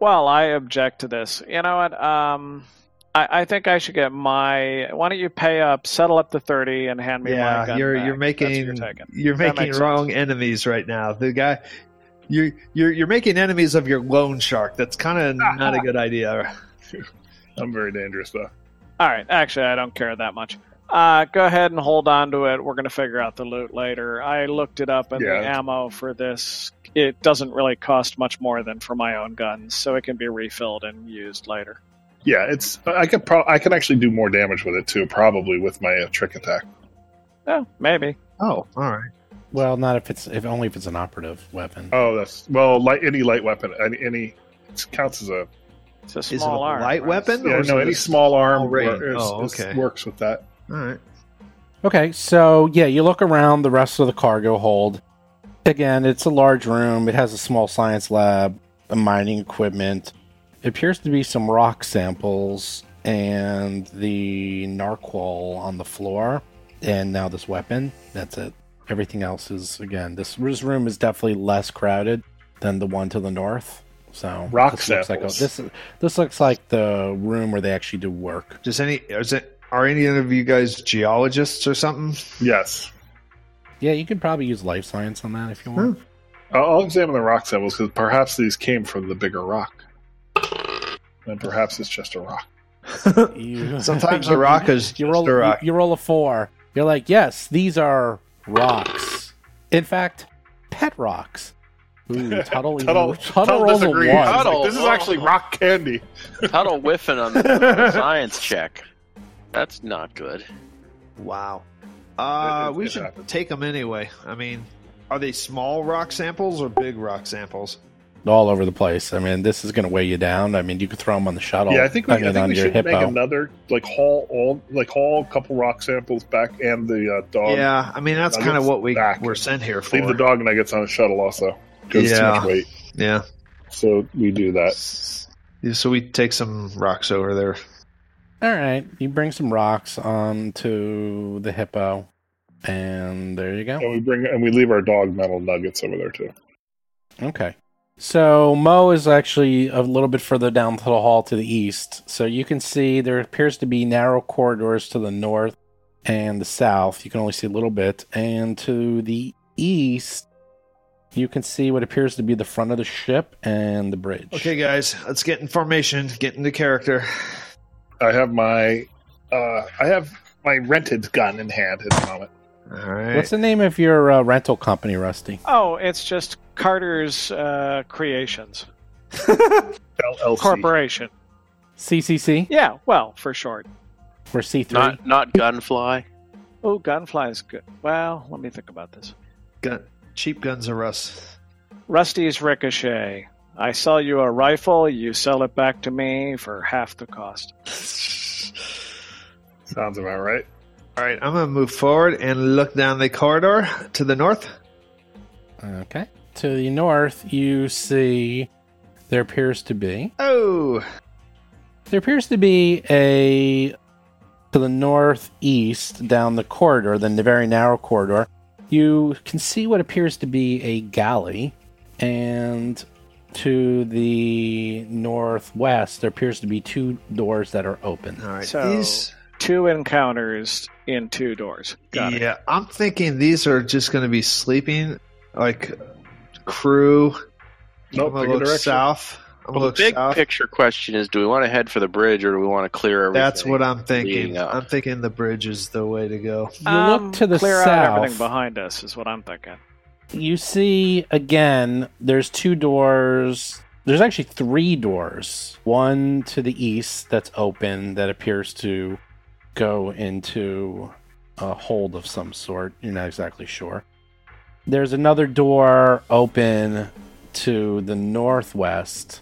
Speaker 4: Well, I object to this. You know what? Um, I, I think I should get my. Why don't you pay up, settle up to thirty, and hand me my
Speaker 5: Yeah,
Speaker 4: gun
Speaker 5: you're
Speaker 4: back.
Speaker 5: you're making
Speaker 4: you're
Speaker 5: you're making wrong
Speaker 4: sense.
Speaker 5: enemies right now. The guy, you're you're you're making enemies of your loan shark. That's kind of not a good idea.
Speaker 3: I'm very dangerous though.
Speaker 4: All right. Actually, I don't care that much. Uh, go ahead and hold on to it. We're going to figure out the loot later. I looked it up, and
Speaker 3: Yeah.
Speaker 4: the ammo for this it doesn't really cost much more than for my own guns, so it can be refilled and used later.
Speaker 3: Yeah, it's I could pro- I can actually do more damage with it too, probably with my uh, trick attack.
Speaker 4: Yeah, maybe.
Speaker 5: Oh, all right.
Speaker 2: Well, not if it's if only if it's an operative weapon.
Speaker 3: Oh, that's well, light any light weapon, any, any it counts as a
Speaker 4: It's a
Speaker 5: Is it a
Speaker 4: small arm.
Speaker 5: light
Speaker 4: right?
Speaker 5: weapon?
Speaker 3: yeah,
Speaker 5: Or
Speaker 3: no any small arm
Speaker 5: small range?
Speaker 3: is-
Speaker 5: Oh,
Speaker 3: is-
Speaker 5: okay.
Speaker 3: works with that.
Speaker 5: All right.
Speaker 2: Okay, so yeah, you look around the rest of the cargo hold. Again, it's a large room. It has a small science lab, a mining equipment. It appears to be some rock samples and the noqual on the floor, and now this weapon. That's it. Everything else is again. This, this room is definitely less crowded than the one to the north. So
Speaker 3: Rock
Speaker 2: this looks like a-
Speaker 3: samples.
Speaker 2: this this looks like the room where they actually do work.
Speaker 5: Does any is it are any of you guys geologists or something?
Speaker 3: Yes,
Speaker 2: Yeah, you could probably use life science on that if you want. Hmm.
Speaker 3: I'll, I'll examine the rock samples because perhaps these came from the bigger rock, and perhaps it's just a rock.
Speaker 2: You-
Speaker 5: Sometimes a rock is
Speaker 2: you
Speaker 5: just
Speaker 2: roll
Speaker 5: a rock.
Speaker 2: You, you roll a four. You're like, yes, these are rocks. In fact, pet rocks. Ooh, Tuttle, even-
Speaker 3: Tuttle,
Speaker 2: Tuttle, rolls a one.
Speaker 3: disagrees. He's like,
Speaker 6: Tuttle.
Speaker 3: this is actually rock candy.
Speaker 6: Tuttle whiffing on the, on the science check. That's not good.
Speaker 5: Wow. Uh,
Speaker 3: It- it-
Speaker 5: we should
Speaker 3: happens.
Speaker 5: take them anyway. I mean, are they small rock samples or big rock samples?
Speaker 2: All over the place. I mean, this is going to weigh you down. I mean, you could throw them on the shuttle.
Speaker 3: Yeah, I think we, I think
Speaker 2: on
Speaker 3: we
Speaker 2: your
Speaker 3: should make another like haul all like haul a couple rock samples back and the uh, dog.
Speaker 5: yeah, I mean that's kind of what we
Speaker 3: back.
Speaker 5: were sent here for.
Speaker 3: Leave the dog and nuggets on the shuttle also because it's too
Speaker 5: Yeah.
Speaker 3: much weight.
Speaker 5: Yeah.
Speaker 3: So we do that.
Speaker 5: Yeah, So we take some rocks over there.
Speaker 2: All right, you bring some rocks onto the hippo, and there you go.
Speaker 3: And we bring and we leave our dog metal nuggets over there too.
Speaker 2: Okay. So Mo is actually a little bit further down to the hall to the east. So you can see there appears to be narrow corridors to the north and the south. You can only see a little bit. And to the east, you can see what appears to be the front of the ship and the bridge.
Speaker 5: Okay, guys, let's get in formation, get into character.
Speaker 3: I have my uh, I have my rented gun in hand at the moment.
Speaker 5: All right.
Speaker 2: What's the name of your uh, rental company, Rusty?
Speaker 4: Oh, it's just Carter's uh, Creations
Speaker 3: LLC.
Speaker 4: Corporation.
Speaker 2: CCC
Speaker 4: Yeah, well, for short.
Speaker 2: or C3?
Speaker 6: Not not gunfly.
Speaker 4: Oh, Gunfly is good. Well, let me think about this.
Speaker 5: Gun, cheap guns are us.
Speaker 4: Rusty's Ricochet. I sell you a rifle, you sell it back to me for half the cost.
Speaker 3: Sounds about right.
Speaker 5: All right, I'm gonna move forward and look down the corridor to the north.
Speaker 2: Okay. To the north, you see there appears to be
Speaker 5: Oh,
Speaker 2: There appears to be a to the northeast down the corridor, then the very narrow corridor. You can see what appears to be a galley, and to the northwest, there appears to be two doors that are open.
Speaker 5: all right.
Speaker 4: So-
Speaker 5: these,
Speaker 4: Two encounters in two doors. Got it.
Speaker 5: yeah, I'm thinking these are just gonna be sleeping, like crew.
Speaker 3: Nope,
Speaker 5: I'm gonna
Speaker 3: pick a
Speaker 5: look
Speaker 3: direction.
Speaker 5: south. I'm
Speaker 6: Well, the big
Speaker 5: south.
Speaker 6: picture question is: Do we want to head for the bridge, or do we want to clear everything?
Speaker 5: That's what I'm thinking. I'm thinking the bridge is the way to go.
Speaker 2: You
Speaker 4: Um,
Speaker 2: look to the
Speaker 4: clear out everything behind us is what I'm thinking.
Speaker 2: You see again, there's two doors. There's actually three doors. One to the east that's open that appears to go into a hold of some sort. You're not exactly sure. There's another door open to the northwest.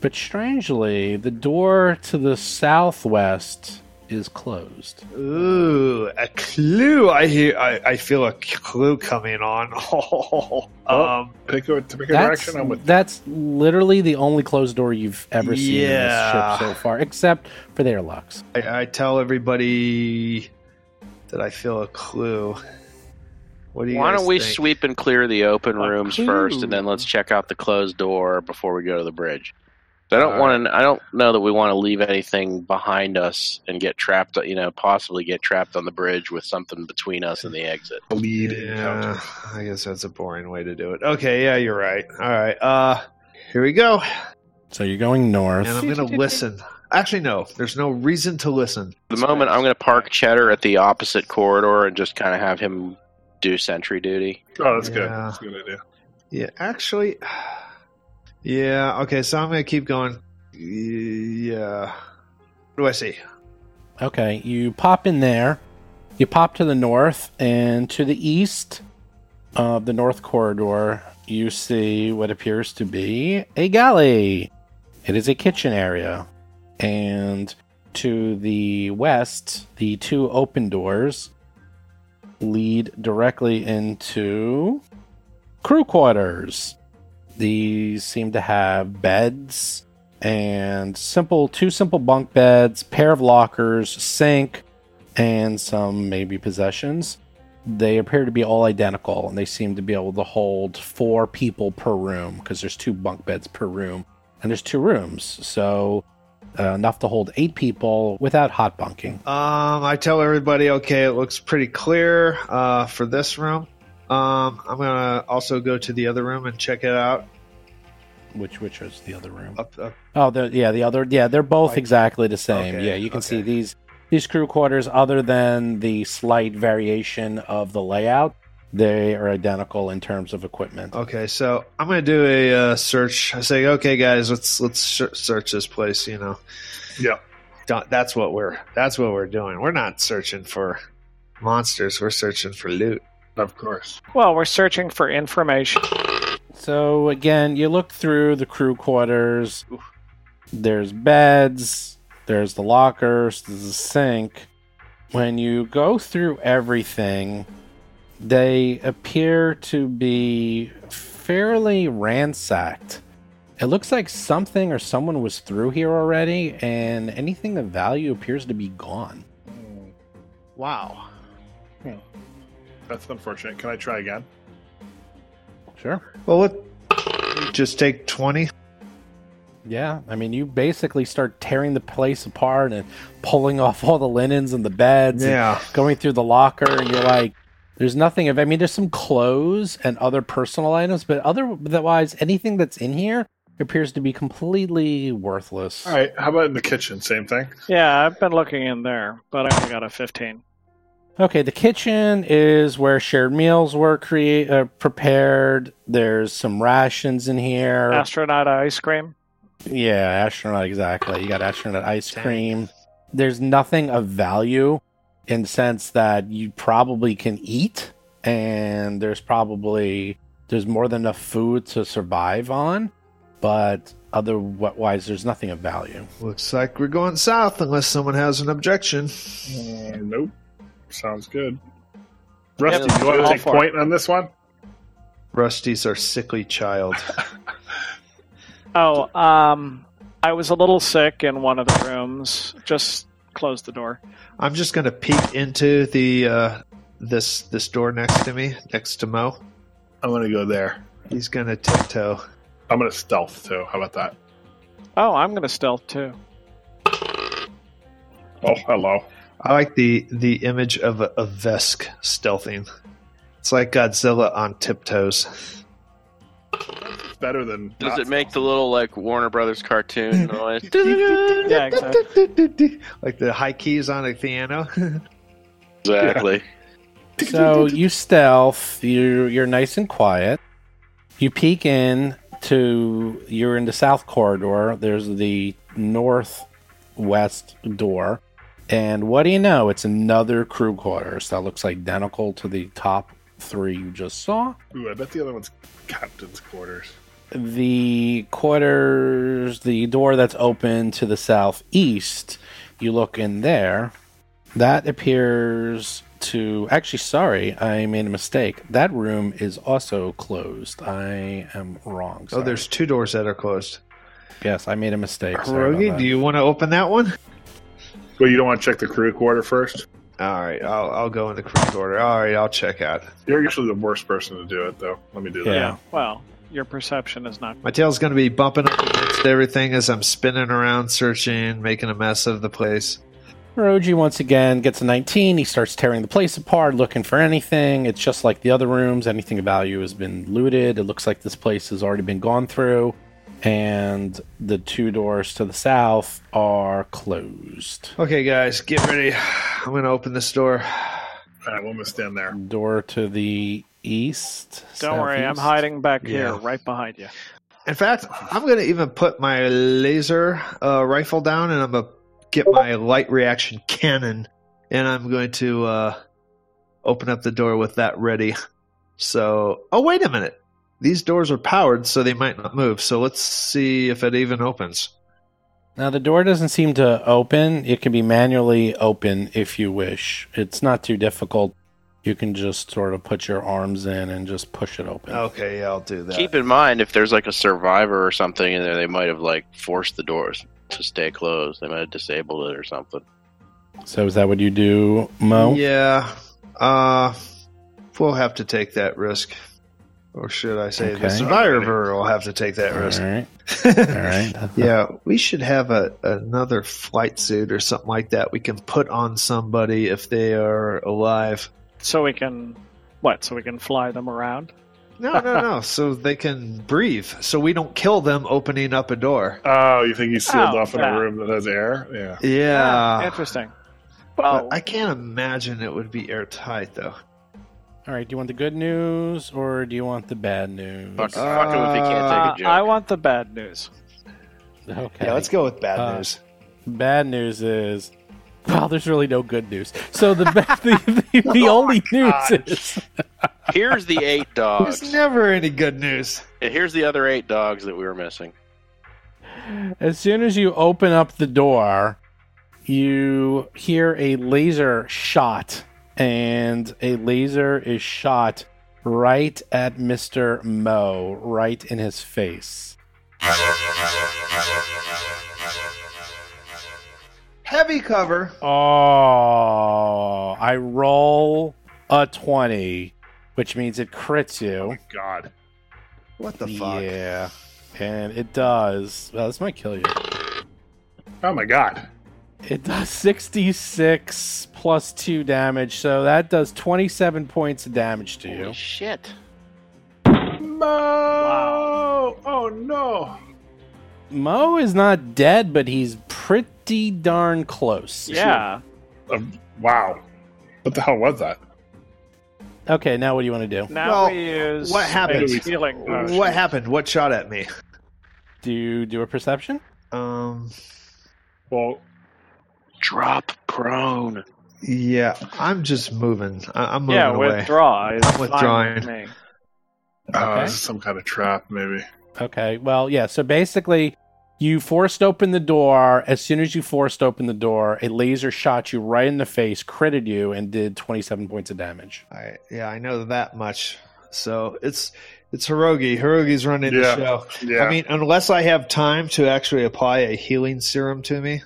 Speaker 2: But strangely, the door to the southwest is closed.
Speaker 5: Ooh, a clue! I hear. I, I feel a clue coming on. um,
Speaker 3: Pick a, to pick a
Speaker 2: That's,
Speaker 3: direction. I'm with.
Speaker 2: that's literally the only closed door you've ever seen in this ship so far, except for the airlocks.
Speaker 5: I, I tell everybody that I feel a clue. What do you?
Speaker 6: Why
Speaker 5: guys
Speaker 6: don't we
Speaker 5: think?
Speaker 6: sweep and clear the open
Speaker 4: A
Speaker 6: rooms
Speaker 4: clue.
Speaker 6: first, and then let's check out the closed door before we go to the bridge. I don't want to. I don't know that we want to leave anything behind us and get trapped. You know, possibly get trapped on the bridge with something between us and the exit.
Speaker 3: Lead
Speaker 5: Yeah,
Speaker 3: encounter.
Speaker 5: I guess that's a boring way to do it. Okay, yeah, you're right. All right, uh, here we go.
Speaker 2: So you're going north.
Speaker 5: And I'm gonna listen. Actually, no. There's no reason to listen.
Speaker 6: the moment I'm going to park Cheddar at the opposite corridor and just kind of have him do sentry duty.
Speaker 3: Oh, that's good. That's a good idea.
Speaker 5: Yeah, actually, yeah. Okay, so I'm gonna keep going. Yeah. What do I see?
Speaker 2: Okay, you pop in there. You pop to the north, and to the east of the north corridor, you see what appears to be a galley. It is a kitchen area. And to the west, the two open doors lead directly into crew quarters. These seem to have beds and simple two simple bunk beds, pair of lockers, sink, and some maybe possessions. They appear to be all identical, and they seem to be able to hold four people per room because there's two bunk beds per room, and there's two rooms, so uh, enough to hold eight people without hot bunking.
Speaker 5: Um, I tell everybody, okay, it looks pretty clear uh, for this room. Um, I'm gonna also go to the other room and check it out.
Speaker 2: Which which is the other room?
Speaker 5: Up, up.
Speaker 2: Oh, the, yeah, the other, yeah, they're both
Speaker 5: Like-
Speaker 2: exactly the same.
Speaker 5: Okay,
Speaker 2: yeah, you can
Speaker 5: okay.
Speaker 2: see these these crew quarters, other than the slight variation of the layout, they are identical in terms of equipment.
Speaker 5: Okay, so I'm gonna do a uh, search. I say, okay, guys, let's let's search this place. You know,
Speaker 3: Yeah.
Speaker 5: Don't- that's what we're that's what we're doing. We're not searching for monsters. We're searching for loot.
Speaker 3: Of course.
Speaker 4: Well, we're searching for information.
Speaker 2: So again, you look through the crew quarters. There's beds. There's the lockers. There's a sink. When you go through everything, they appear to be fairly ransacked. It looks like something or someone was through here already, and anything of value appears to be gone.
Speaker 5: Wow.
Speaker 3: That's unfortunate. Can I try again?
Speaker 2: Sure.
Speaker 5: Well, let just take 20.
Speaker 2: Yeah, I mean, you basically start tearing the place apart and pulling off all the linens and the beds. and
Speaker 5: Yeah.
Speaker 2: going through the locker, and you're like, there's nothing of. I mean, there's some clothes and other personal items, but otherwise, anything that's in here appears to be completely worthless.
Speaker 3: All right. How about in the kitchen? Same thing.
Speaker 4: Yeah, I've been looking in there, but I only got a 15.
Speaker 2: Okay, the kitchen is where shared meals were create uh, prepared. There's some rations in here.
Speaker 4: Astronaut ice cream.
Speaker 2: Yeah, astronaut exactly. You got astronaut ice
Speaker 5: Dang.
Speaker 2: cream. There's nothing of value in the sense that you probably can eat and there's probably there's more than enough food to survive on, but otherwise there's nothing of value.
Speaker 5: Looks like we're going south unless someone has an objection.
Speaker 3: Uh, nope. Sounds good. Rusty,
Speaker 4: Yep,
Speaker 3: you want to take point on this one?
Speaker 5: Rusty's our sickly child.
Speaker 4: Oh, um, I was a little sick in one of the rooms. Just close the door.
Speaker 5: I'm just gonna peek into the uh, this this door next to me, next to Mo.
Speaker 3: I'm going to go there.
Speaker 5: He's gonna tiptoe.
Speaker 3: I'm going to stealth too. How about that?
Speaker 4: Oh, I'm going to stealth too.
Speaker 3: Oh, hello.
Speaker 5: I like the the image of a, a Vesk stealthing. It's like Godzilla on tiptoes.
Speaker 3: It's better than.
Speaker 6: Does
Speaker 3: not
Speaker 6: it make the little like Warner Brothers cartoon noise?
Speaker 4: Yeah, exactly.
Speaker 5: like the high keys on a piano.
Speaker 6: exactly.
Speaker 2: So you stealth, you you're nice and quiet. You peek in to you're in the south corridor. There's the northwest door. And what do you know? It's another crew quarters that looks identical to the top three you just saw.
Speaker 3: Ooh, I bet the other one's captain's quarters.
Speaker 2: The quarters, the door that's open to the southeast, you look in there. That appears to. Actually, sorry, I made a mistake. That room is also closed. I am wrong.
Speaker 5: oh, there's two doors that are closed.
Speaker 2: Yes, I made a mistake. Sorry about
Speaker 5: Hiroji,
Speaker 2: that.
Speaker 5: do you want to open that one?
Speaker 3: Well, you don't want to check the crew quarter first?
Speaker 5: All right, I'll I'll go in the crew quarter. All right, I'll check out.
Speaker 3: You're usually the worst person to do it, though. Let me do that.
Speaker 2: Yeah.
Speaker 4: Well, your perception is not.
Speaker 5: My tail's going to be bumping up against everything as I'm spinning around, searching, making a mess of the place.
Speaker 2: Hiroji once again gets a 19. He starts tearing the place apart, looking for anything. It's just like the other rooms. Anything of value has been looted. It looks like this place has already been gone through. And the two doors to the south are closed.
Speaker 5: Okay, guys, get ready. I'm going to open this door.
Speaker 3: All right, we'll miss stand there.
Speaker 2: Door to the east.
Speaker 4: Don't worry, I'm hiding back here, right behind you.
Speaker 5: In fact, I'm going to even put my laser uh, rifle down and I'm going to get my light reaction cannon and I'm going to uh, open up the door with that ready. So, oh, wait a minute. These doors are powered, so they might not move. So let's see if it even opens.
Speaker 2: Now, the door doesn't seem to open. It can be manually open if you wish. It's not too difficult. You can just sort of put your arms in and just push it open.
Speaker 5: Okay, yeah, I'll do that.
Speaker 6: Keep in mind, if there's like a survivor or something in there, they might have like forced the doors to stay closed. They might have disabled it or something.
Speaker 2: So, is that what you do, Mo?
Speaker 5: Yeah. Uh, we'll have to take that risk. Or should I say the survivor will have to take that
Speaker 2: All
Speaker 5: risk.
Speaker 2: right. All right.
Speaker 5: yeah, we should have a another flight suit or something like that we can put on somebody if they are alive.
Speaker 4: So we can. What? So we can fly them around?
Speaker 5: No, no, no. so they can breathe. So we don't kill them opening up a door.
Speaker 3: Oh, you think he's sealed
Speaker 4: Oh,
Speaker 3: off in
Speaker 4: yeah.
Speaker 3: a room that has air? Yeah.
Speaker 4: Ah,
Speaker 5: Yeah.
Speaker 4: interesting.
Speaker 5: But
Speaker 4: Well,
Speaker 5: I can't imagine it would be airtight though.
Speaker 2: All right. Do you want the good news or do you want the bad news?
Speaker 6: Fuck, fuck him if he can't
Speaker 4: uh,
Speaker 6: take a joke.
Speaker 4: I want the bad news.
Speaker 2: Okay.
Speaker 5: Yeah, let's go with bad
Speaker 2: Uh,
Speaker 5: news.
Speaker 2: Bad news is, well, there's really no good news. So the ba- the, the, the
Speaker 3: Oh
Speaker 2: only news
Speaker 3: God.
Speaker 2: is
Speaker 6: Here's the eight dogs.
Speaker 5: There's
Speaker 6: dogs.
Speaker 5: never any good news.
Speaker 6: And Here's the other eight dogs that we were missing.
Speaker 2: as soon as you open up the door, you hear a laser shot, and a laser is shot right at Mister Mo, right in his face.
Speaker 5: Heavy cover.
Speaker 2: Oh, I roll a 20, which means it crits you.
Speaker 3: Oh god.
Speaker 5: What the fuck?
Speaker 2: Yeah. And it does. Well, this might kill you.
Speaker 3: Oh my god.
Speaker 2: It does 66 plus 2 damage, so that does 27 points of damage to you.
Speaker 6: Holy shit.
Speaker 3: Mo! Oh no.
Speaker 2: Mo is not dead, but he's pretty darn close.
Speaker 4: Yeah.
Speaker 3: Um, wow. What the hell was that?
Speaker 2: Okay, now what do you want to do?
Speaker 4: Now
Speaker 5: Well,
Speaker 4: we use
Speaker 5: what happened?
Speaker 4: healing potion.
Speaker 5: What happened? What shot at me?
Speaker 2: Do you do a perception?
Speaker 5: Um.
Speaker 3: Well,
Speaker 6: Drop prone.
Speaker 5: Yeah, I'm just moving. I- I'm moving
Speaker 4: Yeah,
Speaker 5: away.
Speaker 4: withdraw. Is
Speaker 5: I'm withdrawing.
Speaker 4: with me.
Speaker 3: uh,
Speaker 2: Okay.
Speaker 3: this is some kind of trap, maybe.
Speaker 2: Okay, well, yeah, so basically, you forced open the door. As soon as you forced open the door, a laser shot you right in the face, critted you, and did 27 points of damage.
Speaker 5: I, yeah, I know that much. So it's it's Hiroji. Hiroji's running
Speaker 3: Yeah.
Speaker 5: the show.
Speaker 3: Yeah.
Speaker 5: I mean, unless I have time to actually apply a healing serum to me.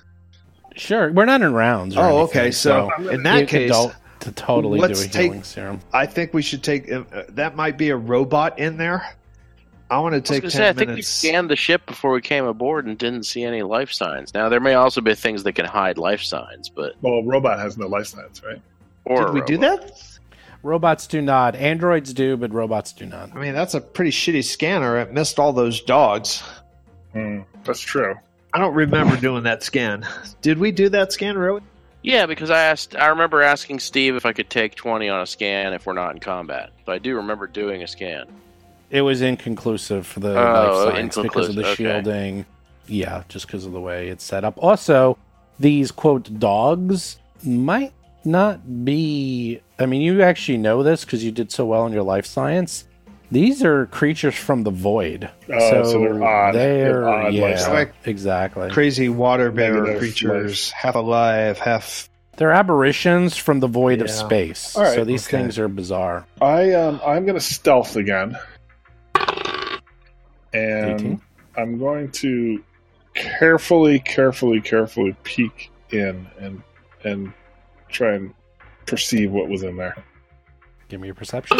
Speaker 2: Sure, we're not in rounds. Or
Speaker 5: Oh,
Speaker 2: anything,
Speaker 5: okay. So, in that
Speaker 2: could
Speaker 5: case,
Speaker 2: do- to totally
Speaker 5: let's
Speaker 2: do a
Speaker 5: take-
Speaker 2: healing serum.
Speaker 5: I think we should take. Uh, that might be a robot in there. I want to
Speaker 6: I, was
Speaker 5: take
Speaker 6: gonna
Speaker 5: ten
Speaker 6: say, I think we scanned the ship before we came aboard and didn't see any life signs. Now there may also be things that can hide life signs, but
Speaker 3: well, a robot has no life signs, right?
Speaker 6: or
Speaker 5: Did
Speaker 6: a
Speaker 5: we do that?
Speaker 2: Robots do not. Androids do, but robots do not.
Speaker 5: I mean, that's a pretty shitty scanner. It missed all those dogs.
Speaker 3: Hmm, that's true.
Speaker 5: I don't remember doing that scan. Did we do that scan, really?
Speaker 6: Yeah, because I asked. I remember asking Steve if I could take twenty on a scan if we're not in combat. But I do remember doing a scan.
Speaker 2: It was inconclusive for the
Speaker 6: Oh,
Speaker 2: life science because of the
Speaker 6: okay.
Speaker 2: shielding. Yeah, just because of the way it's set up. Also, these quote dogs might not be. I mean, you actually know this because you did so well in your life science. These are creatures from the void.
Speaker 3: Oh, so they're odd.
Speaker 2: They're,
Speaker 3: They're odd
Speaker 2: yeah,
Speaker 3: life
Speaker 5: science.
Speaker 2: exactly.
Speaker 5: Crazy water bearer
Speaker 3: Negative
Speaker 5: creatures, half alive, half.
Speaker 2: They're aberrations from the void of space.
Speaker 3: All right,
Speaker 2: so these
Speaker 5: okay.
Speaker 2: things are bizarre.
Speaker 3: I um, I'm going to stealth again, and
Speaker 2: 18?
Speaker 3: I'm going to carefully, carefully, carefully peek in and and try and perceive what was in there.
Speaker 2: Give me your perception.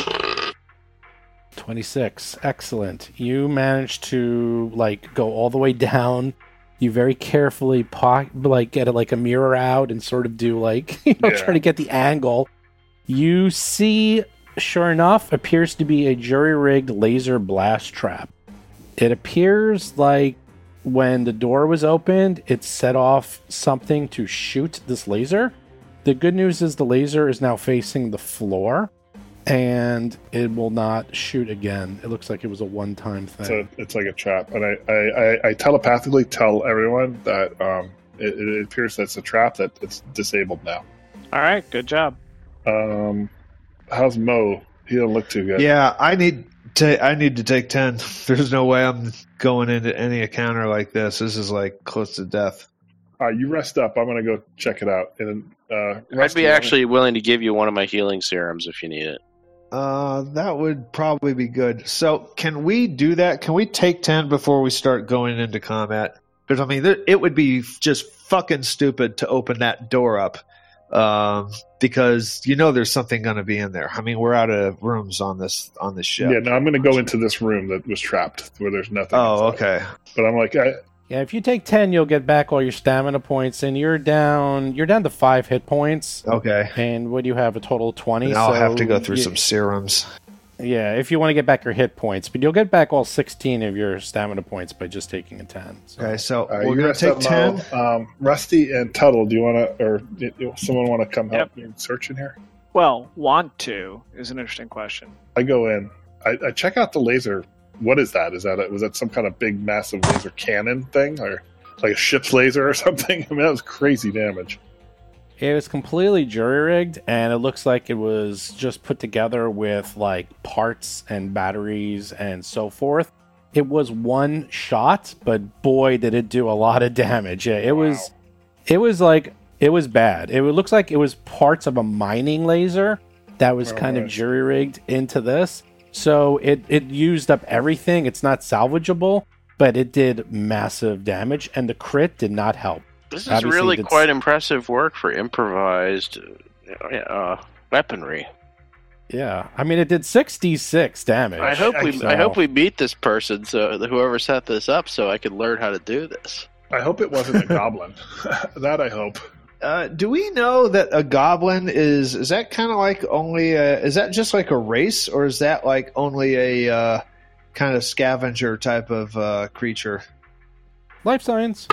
Speaker 2: 26. Excellent. You managed to like go all the way down. You very carefully po- like get like a mirror out and sort of do like you know
Speaker 3: Yeah.
Speaker 2: try to get the angle. You see sure enough appears to be a jury-rigged laser blast trap. It appears like when the door was opened, it set off something to shoot this laser. The good news is the laser is now facing the floor and it will not shoot again. It looks like it was a one time thing.
Speaker 3: So it's like a trap, and I I, I, I telepathically tell everyone that um, it, it appears that's a trap that it's disabled now.
Speaker 4: All right, good job.
Speaker 3: Um, how's Mo? He don't look too good.
Speaker 5: Yeah, I need to. I need to take ten. There's no way I'm going into any encounter like this. This is like close to death.
Speaker 3: All right, you rest up. I'm gonna go check it out. And uh,
Speaker 6: I'd be actually willing to give you one of my healing serums if you need it.
Speaker 5: Uh, that would probably be good. So, can we do that? Can we take ten before we start going into combat? Because I mean, there, it would be just fucking stupid to open that door up, um, because you know there's something going to be in there. I mean, we're out of rooms on this on this ship.
Speaker 3: Yeah, no, I'm gonna go into this room that was trapped where there's nothing.
Speaker 5: Oh,
Speaker 3: inside.
Speaker 5: okay.
Speaker 3: But I'm like, I,
Speaker 2: yeah, if you take ten, you'll get back all your stamina points, and you're down. You're down to five hit points.
Speaker 5: Okay.
Speaker 2: And what do you have? A total of twenty.
Speaker 5: And I'll
Speaker 2: so
Speaker 5: have to go through
Speaker 2: you-
Speaker 5: some serums.
Speaker 2: Yeah, if you want to get back your hit points, but you'll get back all sixteen of your stamina points by just taking a ten. So.
Speaker 5: Okay, so
Speaker 3: uh,
Speaker 5: we're
Speaker 3: you
Speaker 5: gonna take ten.
Speaker 3: Um, Rusty and Tuttle, do you want to, or do you- someone want to come help
Speaker 4: Yep.
Speaker 3: me search in here?
Speaker 4: Well, want to is an interesting question.
Speaker 3: I go in. I, I check out the laser. What is that? Is that a, was that some kind of big, massive laser cannon thing, or like a ship's laser or something? I mean, that was crazy damage.
Speaker 2: It was completely jury rigged, and it looks like it was just put together with like parts and batteries and so forth. It was one shot, but boy, did it do a lot of damage. Yeah, it was, it was like it was bad. It looks like it was parts of a mining laser that was oh, kind of jury rigged into this. So it it used up everything. It's not salvageable. but it did massive damage, and the crit did not help.
Speaker 6: This is
Speaker 2: Obviously,
Speaker 6: really quite impressive work for improvised uh, uh, weaponry.
Speaker 2: Yeah, I mean, it did 66 damage.
Speaker 6: I hope we
Speaker 2: so-
Speaker 6: I hope we beat this person, so whoever set this up, so I can learn how to do this.
Speaker 3: I hope it wasn't a goblin. that I hope.
Speaker 5: Uh, do we know that a goblin is is that kind of like only a, is that just like a race or is that like only a uh, kind of scavenger type of uh, creature?
Speaker 2: Life science.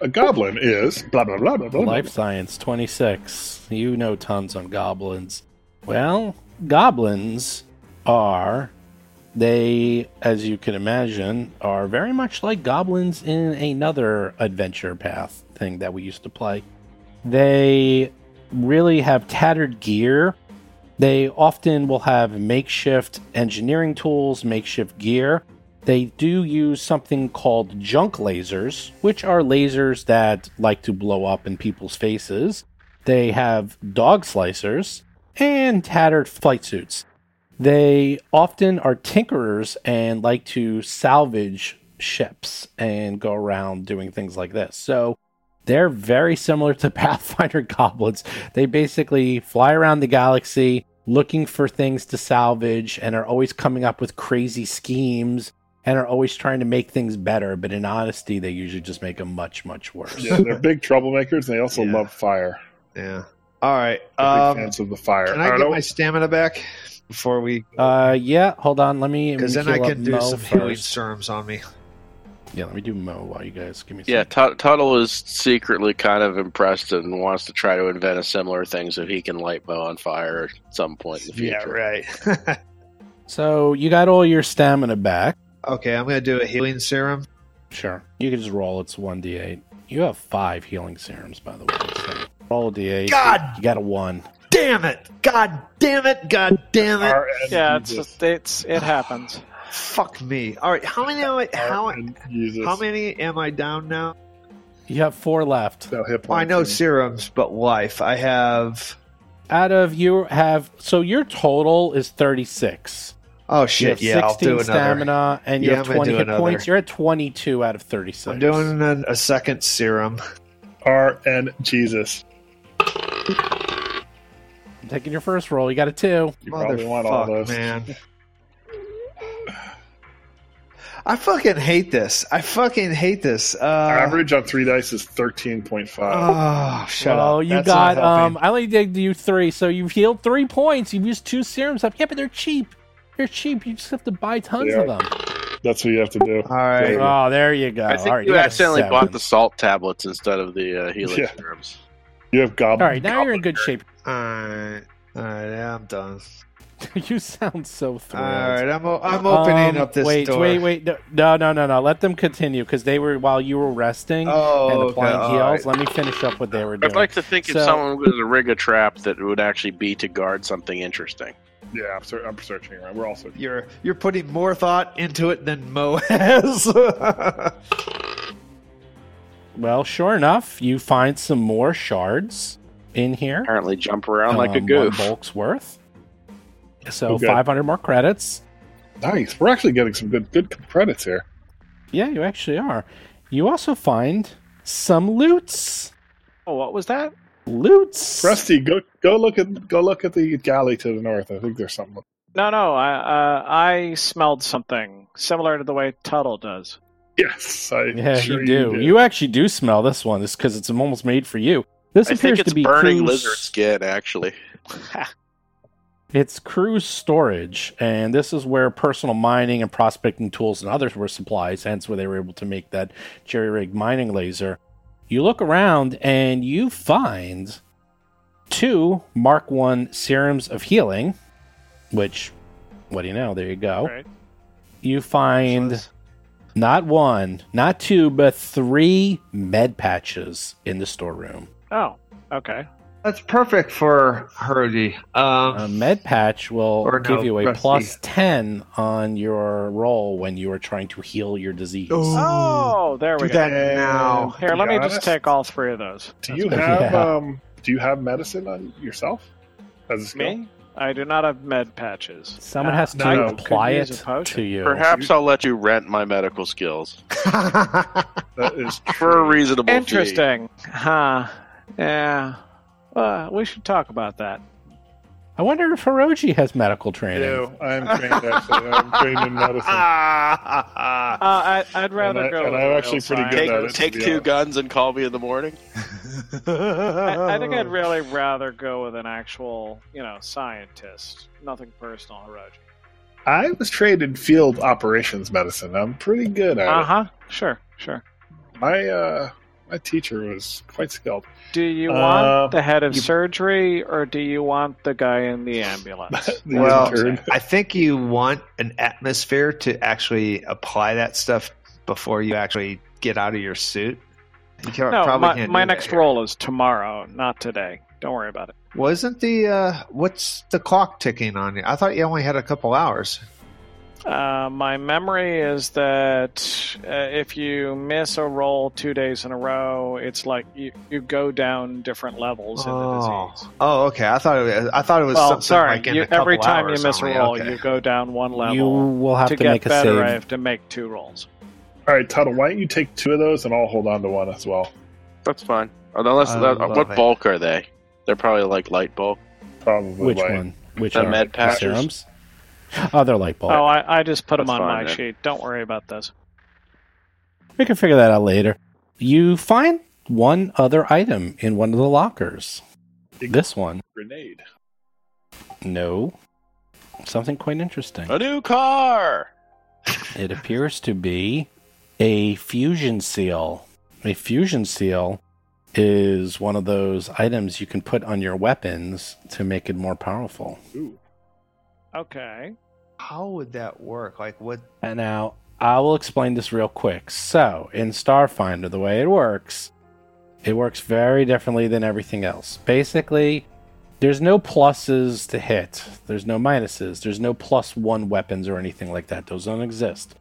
Speaker 3: A goblin is blah blah blah blah blah.
Speaker 2: Life science 26. You know tons on goblins. Well, goblins are they as you can imagine are very much like goblins in another adventure path thing that we used to play. They really have tattered gear. They often will have makeshift engineering tools, makeshift gear. They do use something called junk lasers, which are lasers that like to blow up in people's faces. They have dog slicers and tattered flight suits. They often are tinkerers and like to salvage ships and go around doing things like this. So they're very similar to Pathfinder goblins. They basically fly around the galaxy looking for things to salvage and are always coming up with crazy schemes and are always trying to make things better. But in honesty, they usually just make them much, much worse.
Speaker 3: Yeah, they're big troublemakers. and They also
Speaker 5: Yeah.
Speaker 3: love fire.
Speaker 5: Yeah. All right.
Speaker 3: They're
Speaker 5: Um,
Speaker 3: big fans of the fire.
Speaker 5: can I
Speaker 3: don't
Speaker 5: get
Speaker 3: know-
Speaker 5: my stamina back before we?
Speaker 2: Uh, yeah, hold on. Let me.
Speaker 5: Because then I can do
Speaker 2: Mo
Speaker 5: some healing serums on me.
Speaker 2: Yeah, let me do Mo while you guys give me. a
Speaker 6: Yeah,
Speaker 2: sec.
Speaker 6: Tut- Tuttle is secretly kind of impressed and wants to try to invent a similar thing so he can light Bo on fire at some point in the future. Yeah.
Speaker 5: Right.
Speaker 2: So you got all your stamina back.
Speaker 5: okay. I'm gonna do a healing serum.
Speaker 2: Sure. You can just roll. It's one d8. You have five healing serums, by the way. So roll a d8.
Speaker 5: God!
Speaker 2: You got a one.
Speaker 5: Damn it! God damn it! God damn it!
Speaker 4: Yeah, it's,
Speaker 3: Jesus.
Speaker 4: it's it happens.
Speaker 5: Fuck me. All right. How many? Am I, how
Speaker 3: Jesus.
Speaker 5: how many am I down now?
Speaker 2: You have four left.
Speaker 3: No hit
Speaker 5: I
Speaker 3: points
Speaker 5: know
Speaker 3: and-
Speaker 5: serums, but life. I have.
Speaker 2: Out of you have so your total is thirty six.
Speaker 5: Oh
Speaker 2: You
Speaker 5: shit!
Speaker 2: have
Speaker 5: Yeah, I'll do another.
Speaker 2: stamina and you
Speaker 5: Yeah,
Speaker 2: have
Speaker 5: I'm gonna
Speaker 2: twenty
Speaker 5: do
Speaker 2: hit
Speaker 5: another.
Speaker 2: points. You're at twenty two out of thirty six.
Speaker 5: I'm doing a, a second serum.
Speaker 3: R and Jesus.
Speaker 2: I'm taking your first roll. You got a two.
Speaker 3: You probably want all
Speaker 5: Motherfuck,
Speaker 3: those.
Speaker 5: man. I fucking hate this. I fucking hate this. Uh,
Speaker 3: Average on three dice is thirteen point five.
Speaker 5: Oh, shut
Speaker 2: well,
Speaker 5: up.
Speaker 2: you
Speaker 5: That's
Speaker 2: got um. I only did you three, so you've healed three points. You've used two serums up. Yeah, but they're cheap. They're cheap. You just have to buy tons
Speaker 3: They
Speaker 2: of them.
Speaker 3: That's what you have to do.
Speaker 5: All right.
Speaker 2: Oh, there you go.
Speaker 6: I think
Speaker 2: All right,
Speaker 6: you,
Speaker 2: got a
Speaker 6: accidentally
Speaker 2: seven.
Speaker 6: bought the salt tablets instead of the uh, healing
Speaker 3: Yeah.
Speaker 6: serums.
Speaker 3: You have goblin.
Speaker 2: All right, now you're in good shape.
Speaker 5: All right. All right. Yeah, I'm done.
Speaker 2: you sound so thrilled.
Speaker 5: right. I'm, o- I'm opening
Speaker 2: Um,
Speaker 5: up this
Speaker 2: wait,
Speaker 5: door.
Speaker 2: wait, wait. wait. No, no, no, no. Let them continue because they were while you were resting
Speaker 5: Oh,
Speaker 2: and
Speaker 5: okay,
Speaker 2: applying
Speaker 5: all
Speaker 2: heals.
Speaker 5: right.
Speaker 2: Let me finish up what they were doing.
Speaker 6: I'd like to think if someone was to rig a trap that it would actually be to guard something interesting.
Speaker 3: Yeah, I'm, ser- I'm searching around. We're also.
Speaker 5: You're you're putting more thought into it than Mo has.
Speaker 2: Well, sure enough, you find some more shards in here.
Speaker 6: Apparently, jump around like a
Speaker 2: Um,
Speaker 6: goof.
Speaker 2: One bulk's worth. So
Speaker 3: good.
Speaker 2: 500 more credits.
Speaker 3: Nice. We're actually getting some good good credits here.
Speaker 2: Yeah, you actually are. You also find some loots.
Speaker 4: Oh, what was that?
Speaker 2: Loots.
Speaker 3: Rusty, go go look at go look at the galley to the north. I think there's something.
Speaker 4: No, no, I uh, I smelled something similar to the way Tuttle does.
Speaker 3: Yes, I
Speaker 2: Yeah,
Speaker 3: sure
Speaker 2: you do.
Speaker 3: do.
Speaker 2: You actually do smell this one. It's because it's almost made for you. This
Speaker 6: I
Speaker 2: appears
Speaker 6: think it's
Speaker 2: to be
Speaker 6: burning
Speaker 2: Crew's-
Speaker 6: lizard skin, actually.
Speaker 2: It's crew's storage, and this is where personal mining and prospecting tools and others were supplies, hence where they were able to make that jerry rigged mining laser. You look around and you find two Mark One serums of healing, which, what do you know? There you go.
Speaker 4: Right.
Speaker 2: You find not one, not two, but three med patches in the storeroom.
Speaker 4: Oh, okay.
Speaker 5: That's perfect for Hurdy. Um,
Speaker 2: A med patch will
Speaker 5: Or no,
Speaker 2: give you a
Speaker 5: Rusty.
Speaker 2: plus 10 on your roll when you are trying to heal your disease.
Speaker 4: Oh, there we
Speaker 5: do
Speaker 4: go.
Speaker 5: that now.
Speaker 4: Here,
Speaker 3: To
Speaker 4: let
Speaker 3: be
Speaker 4: me just take all three of those.
Speaker 3: Do you
Speaker 2: That's
Speaker 3: have.
Speaker 2: Yeah.
Speaker 3: um? Do you have medicine on yourself as a skill?
Speaker 4: Me? I do not have med patches.
Speaker 2: Someone
Speaker 4: Uh,
Speaker 2: has to
Speaker 3: no,
Speaker 2: apply it to you.
Speaker 6: Perhaps I'll let you rent my medical skills
Speaker 3: That is
Speaker 6: for a
Speaker 3: true.
Speaker 6: reasonable fee.
Speaker 4: Interesting. Huh. Yeah. Well, we should talk about that.
Speaker 2: I wonder if Hiroji has medical training.
Speaker 3: do. I'm trained actually. I'm trained in medicine.
Speaker 4: Uh, I, I'd rather
Speaker 3: I-
Speaker 4: go.
Speaker 3: and
Speaker 4: with
Speaker 3: I'm actually pretty good
Speaker 6: Take,
Speaker 3: at it.
Speaker 6: take two
Speaker 3: honest.
Speaker 6: guns and call me in the morning.
Speaker 4: I, I think I'd really rather go with an actual, you know, scientist. Nothing personal, Hiroji.
Speaker 3: I was trained in field operations medicine. I'm pretty good at it.
Speaker 4: Uh huh. Sure. Sure.
Speaker 3: it. My uh, my teacher was quite skilled.
Speaker 4: Do you
Speaker 3: Uh,
Speaker 4: want the head of
Speaker 3: you-
Speaker 4: surgery or do you want the guy in the ambulance?
Speaker 3: The
Speaker 5: Well,
Speaker 3: intern.
Speaker 5: I think you want an atmosphere to actually apply that stuff before you actually get out of your suit. You can't,
Speaker 4: no,
Speaker 5: probably
Speaker 4: my,
Speaker 5: can't
Speaker 4: my next
Speaker 5: here.
Speaker 4: roll is tomorrow, not today. Don't worry about it.
Speaker 5: wasn't the uh, what's the clock ticking on you? I thought you only had a couple hours.
Speaker 4: Uh, my memory is that uh, if you miss a roll two days in a row, it's like you, you go down different levels in the
Speaker 5: Oh.
Speaker 4: disease.
Speaker 5: Oh, okay. I thought it was, I thought it was
Speaker 4: Well,
Speaker 5: something
Speaker 4: sorry,
Speaker 5: like in
Speaker 4: you,
Speaker 5: a couple
Speaker 4: every time you
Speaker 5: hours
Speaker 4: miss a roll,
Speaker 5: Okay.
Speaker 4: you go down one level.
Speaker 2: You will have
Speaker 4: to,
Speaker 2: to,
Speaker 4: get
Speaker 2: make a
Speaker 4: better, I have to make two rolls.
Speaker 3: All right, Tuttle, why don't you take two of those and I'll hold on to one as well.
Speaker 6: That's fine. Unless that, what
Speaker 5: it.
Speaker 6: bulk are they? They're probably like light bulk.
Speaker 3: Probably
Speaker 2: Which
Speaker 3: like-
Speaker 2: one? Which
Speaker 6: The
Speaker 2: are
Speaker 6: med
Speaker 2: the
Speaker 6: patches?
Speaker 2: Serums? Oh, they're light bulb.
Speaker 4: Oh, I, I just put them on
Speaker 6: fine,
Speaker 4: my
Speaker 6: then.
Speaker 4: sheet. Don't worry about this.
Speaker 2: We can figure that out later. You find one other item in one of the lockers. This one.
Speaker 3: grenade.
Speaker 2: No. Something quite interesting.
Speaker 6: A new car.
Speaker 2: It appears to be a fusion seal. A fusion seal is one of those items you can put on your weapons to make it more powerful.
Speaker 3: Ooh.
Speaker 4: Okay.
Speaker 5: How would that work? Like what?
Speaker 2: And now I will explain this real quick. So, in Starfinder, the way it works, it works very differently than everything else. Basically, there's no pluses to hit, there's no minuses, there's no plus one weapons or anything like that. Those don't exist.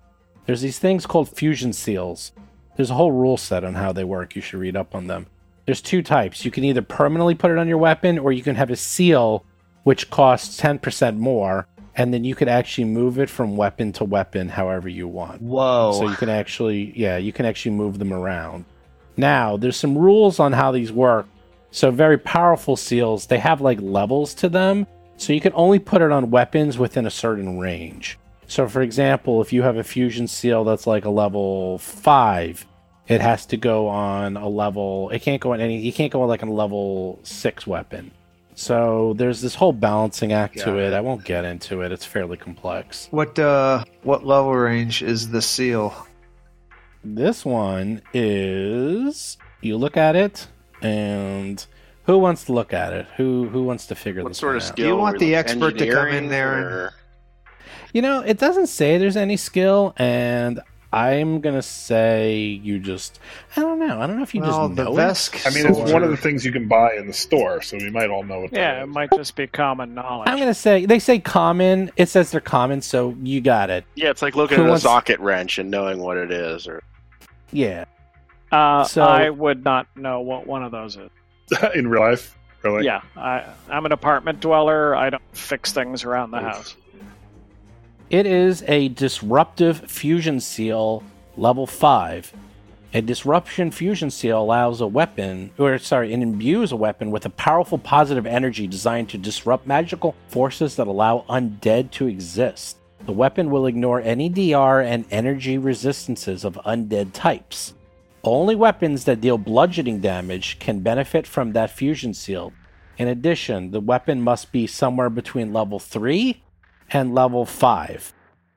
Speaker 2: There's these things called fusion seals. There's a whole rule set on how they work. You should read up on them. There's two types. You can either permanently put it on your weapon, or you can have a seal which costs 10% more, and then you could actually move it from weapon to weapon however you want.
Speaker 5: Whoa!
Speaker 2: So you can actually, yeah, you can actually move them around. Now, there's some rules on how these work. So, very powerful seals, they have like levels to them. So, you can only put it on weapons within a certain range. So, for example, if you have a fusion seal that's like a level 5, it has to go on a level, it can't go on any, you can't go on like a level 6 weapon. So, there's this whole balancing act
Speaker 5: Got
Speaker 2: to it.
Speaker 5: it.
Speaker 2: I won't get into it, it's fairly complex.
Speaker 5: what? Uh, what level range is the seal?
Speaker 2: This one is you look at it and who wants to look at it? Who who wants to figure
Speaker 6: What
Speaker 2: this
Speaker 6: sort
Speaker 2: one
Speaker 6: of
Speaker 2: out?
Speaker 6: skill?
Speaker 5: you want
Speaker 6: we
Speaker 5: the
Speaker 6: looking-
Speaker 5: expert to come in
Speaker 6: engineering
Speaker 5: there and-
Speaker 6: or-
Speaker 2: You know, it doesn't say there's any skill and I'm gonna say you just I don't know. I don't know if you
Speaker 5: well,
Speaker 2: just
Speaker 5: the
Speaker 2: know
Speaker 5: Vesk.
Speaker 3: I mean, it's
Speaker 5: soldier-
Speaker 3: one of the things you can buy in the store, so we might all know what
Speaker 4: Yeah,
Speaker 3: that
Speaker 4: it
Speaker 3: is.
Speaker 4: might just be common knowledge.
Speaker 2: I'm gonna say they say common. It says they're common, so you got it.
Speaker 6: Yeah, it's like looking
Speaker 2: Who
Speaker 6: at a socket wrench and knowing what it is. Or
Speaker 2: Yeah.
Speaker 4: uh,
Speaker 2: So-
Speaker 4: I would not know what one of those is.
Speaker 3: in real life. Really?
Speaker 4: yeah, I, I'm an apartment dweller. I don't fix things around the
Speaker 3: Oof.
Speaker 4: house.
Speaker 2: It is a disruptive fusion seal level 5. A disruption fusion seal allows a weapon, or sorry, it imbues a weapon with a powerful positive energy designed to disrupt magical forces that allow undead to exist. The weapon will ignore any DR and energy resistances of undead types. Only weapons that deal bludgeoning damage can benefit from that fusion seal. In addition, the weapon must be somewhere between level 3 and level 5.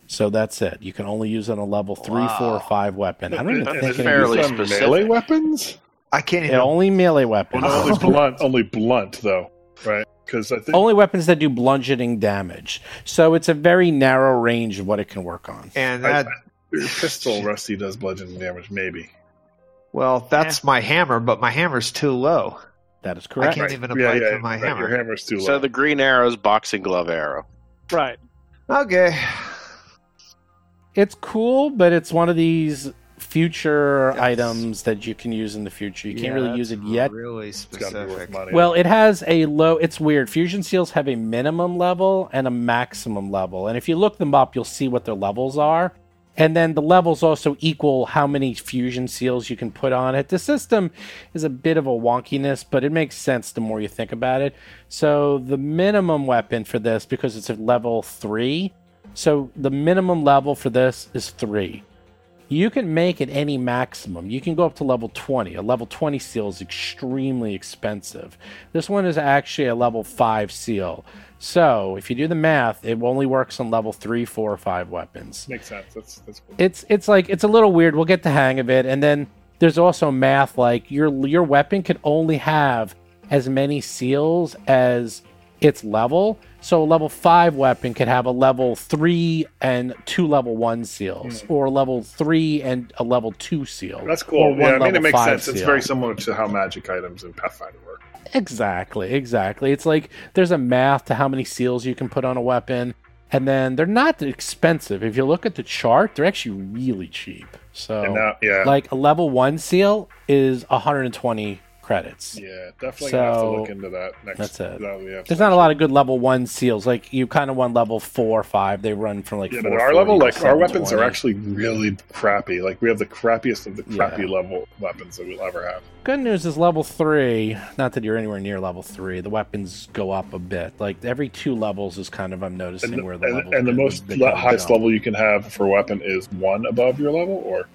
Speaker 2: So that's it. You can only use it on a level 3, 4, or 5 weapon. I don't even
Speaker 3: And
Speaker 2: think
Speaker 3: is
Speaker 2: it,
Speaker 3: it
Speaker 6: fairly specific.
Speaker 3: melee weapons.
Speaker 5: I can't
Speaker 2: it
Speaker 5: even.
Speaker 2: only melee weapons.
Speaker 3: Well, only blunt. Only blunt though, right? Because I think
Speaker 2: only weapons that do bludgeoning damage. So it's a very narrow range of what it can work on.
Speaker 5: and
Speaker 3: I-
Speaker 5: that.
Speaker 3: your pistol rusty does bludgeoning damage. Maybe.
Speaker 5: Well, that's my hammer, but my hammer's too low.
Speaker 2: That is correct.
Speaker 5: I can't even
Speaker 3: Yeah,
Speaker 5: apply
Speaker 3: yeah,
Speaker 5: to my
Speaker 3: right,
Speaker 5: hammer.
Speaker 3: Your hammer's too low.
Speaker 6: so the green arrow's boxing glove arrow.
Speaker 4: Right.
Speaker 5: Okay.
Speaker 2: It's cool, but it's one of these future
Speaker 5: Yes.
Speaker 2: items that you can use in the future. You can't really use it yet.
Speaker 5: Really
Speaker 3: It's be worth
Speaker 5: specific.
Speaker 3: money.
Speaker 2: Well, it has a low. It's weird. Fusion seals have a minimum level and a maximum level, and if you look them up, you'll see what their levels are. And then the levels also equal how many fusion seals you can put on it. The system is a bit of a wonkiness, but it makes sense the more you think about it. So the minimum weapon for this, because it's a level three, so the minimum level for this is three. You can make it any maximum. You can go up to level 20. A level 20 seal is extremely expensive. This one is actually a level 5 seal. So, if you do the math, it only works on level 3, 4, or 5 weapons.
Speaker 3: Makes sense. That's that's cool.
Speaker 2: It's it's like it's a little weird. We'll get the hang of it. And then there's also math like your your weapon can only have as many seals as its level. So a level 5 weapon could have a level 3 and two level 1 seals hmm. or a level 3 and a level 2 seal.
Speaker 3: That's cool.
Speaker 2: one
Speaker 3: Yeah, I mean it makes
Speaker 2: five
Speaker 3: sense. It's very similar to how magic items in Pathfinder work.
Speaker 2: Exactly, exactly. It's like there's a math to how many seals you can put on a weapon, and then they're not expensive. If you look at the chart, they're actually really cheap. So,
Speaker 3: yeah,
Speaker 2: like a level one seal is 120 credits.
Speaker 3: yeah, definitely gonna have to
Speaker 2: So,
Speaker 3: look into that next.
Speaker 2: that's it.
Speaker 3: that
Speaker 2: There's not a lot of good level one seals. Like you kind of want level four or five. They run from like
Speaker 3: Yeah, but our level, like our weapons, are actually really crappy. Like we have the crappiest of the crappy
Speaker 2: Yeah.
Speaker 3: level weapons that we'll ever have.
Speaker 2: Good news is level three. Not that you're anywhere near level three. The weapons go up a bit. Like every two levels is kind of I'm noticing
Speaker 3: And, the-
Speaker 2: where the
Speaker 3: and, and the most le- highest level you can have for weapon is one above your level, or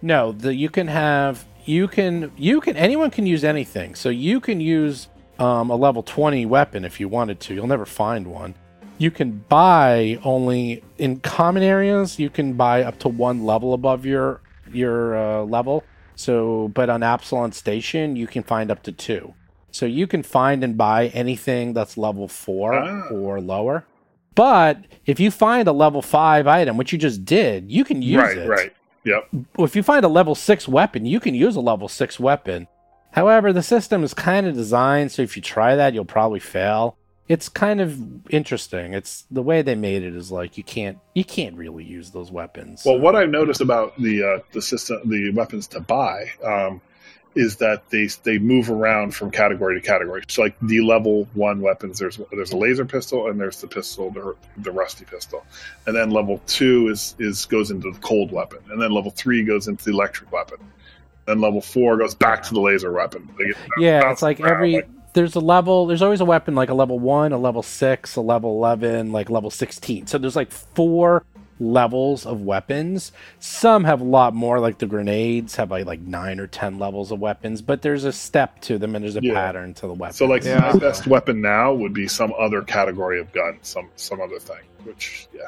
Speaker 2: No, the you can have you can you can anyone can use anything. So you can use um, a level twenty weapon if you wanted to. You'll never find one. You can buy only in common areas. You can buy up to one level above your your uh, level. So, but on Absalom Station, you can find up to two. So you can find and buy anything that's level four
Speaker 3: Ah.
Speaker 2: or lower. But if you find a level five item, which you just did, you can use
Speaker 3: right,
Speaker 2: it
Speaker 3: right. Yep.
Speaker 2: if you find a level six weapon, you can use a level six weapon. However, the system is kind of designed so if you try that, you'll probably fail. It's kind of interesting. It's the way they made it is like you can't you can't really use those weapons.
Speaker 3: Well, what I've noticed about the uh, the system, the weapons to buy, um, is that they they move around from category to category. So, like the level one weapons, there's there's a laser pistol and there's the pistol, the, the rusty pistol, and then level two is is goes into the cold weapon, and then level three goes into the electric weapon, then level four goes back to the laser weapon. Get
Speaker 2: yeah, it's like
Speaker 3: around,
Speaker 2: every
Speaker 3: like-
Speaker 2: there's a level. There's always a weapon like a level one, a level six, a level eleven, like level sixteen. So there's like four levels of weapons. Some have a lot more, like the grenades have like like nine or ten levels of weapons. But there's a step to them, and there's a
Speaker 3: Yeah.
Speaker 2: pattern to the weapon.
Speaker 3: So, like
Speaker 5: Yeah.
Speaker 3: my best weapon now would be some other category of gun, some some other thing. Which, yeah,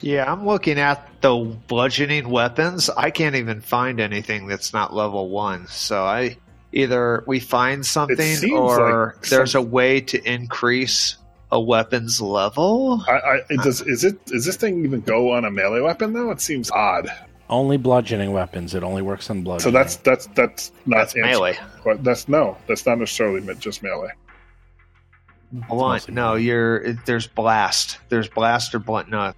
Speaker 5: Yeah, I'm looking at the bludgeoning weapons. I can't even find anything that's not level one. So I either we find something or
Speaker 3: like
Speaker 5: there's
Speaker 3: some-
Speaker 5: a way to increase a weapon's level.
Speaker 3: I, I it does is it is this thing even go on a melee weapon though? It seems odd.
Speaker 2: only bludgeoning weapons. It only works on
Speaker 3: So that's that's that's not
Speaker 5: That's melee.
Speaker 3: But that's no, that's not necessarily just melee.
Speaker 5: Blunt. No, you're there's blast. There's blast or blunt. No.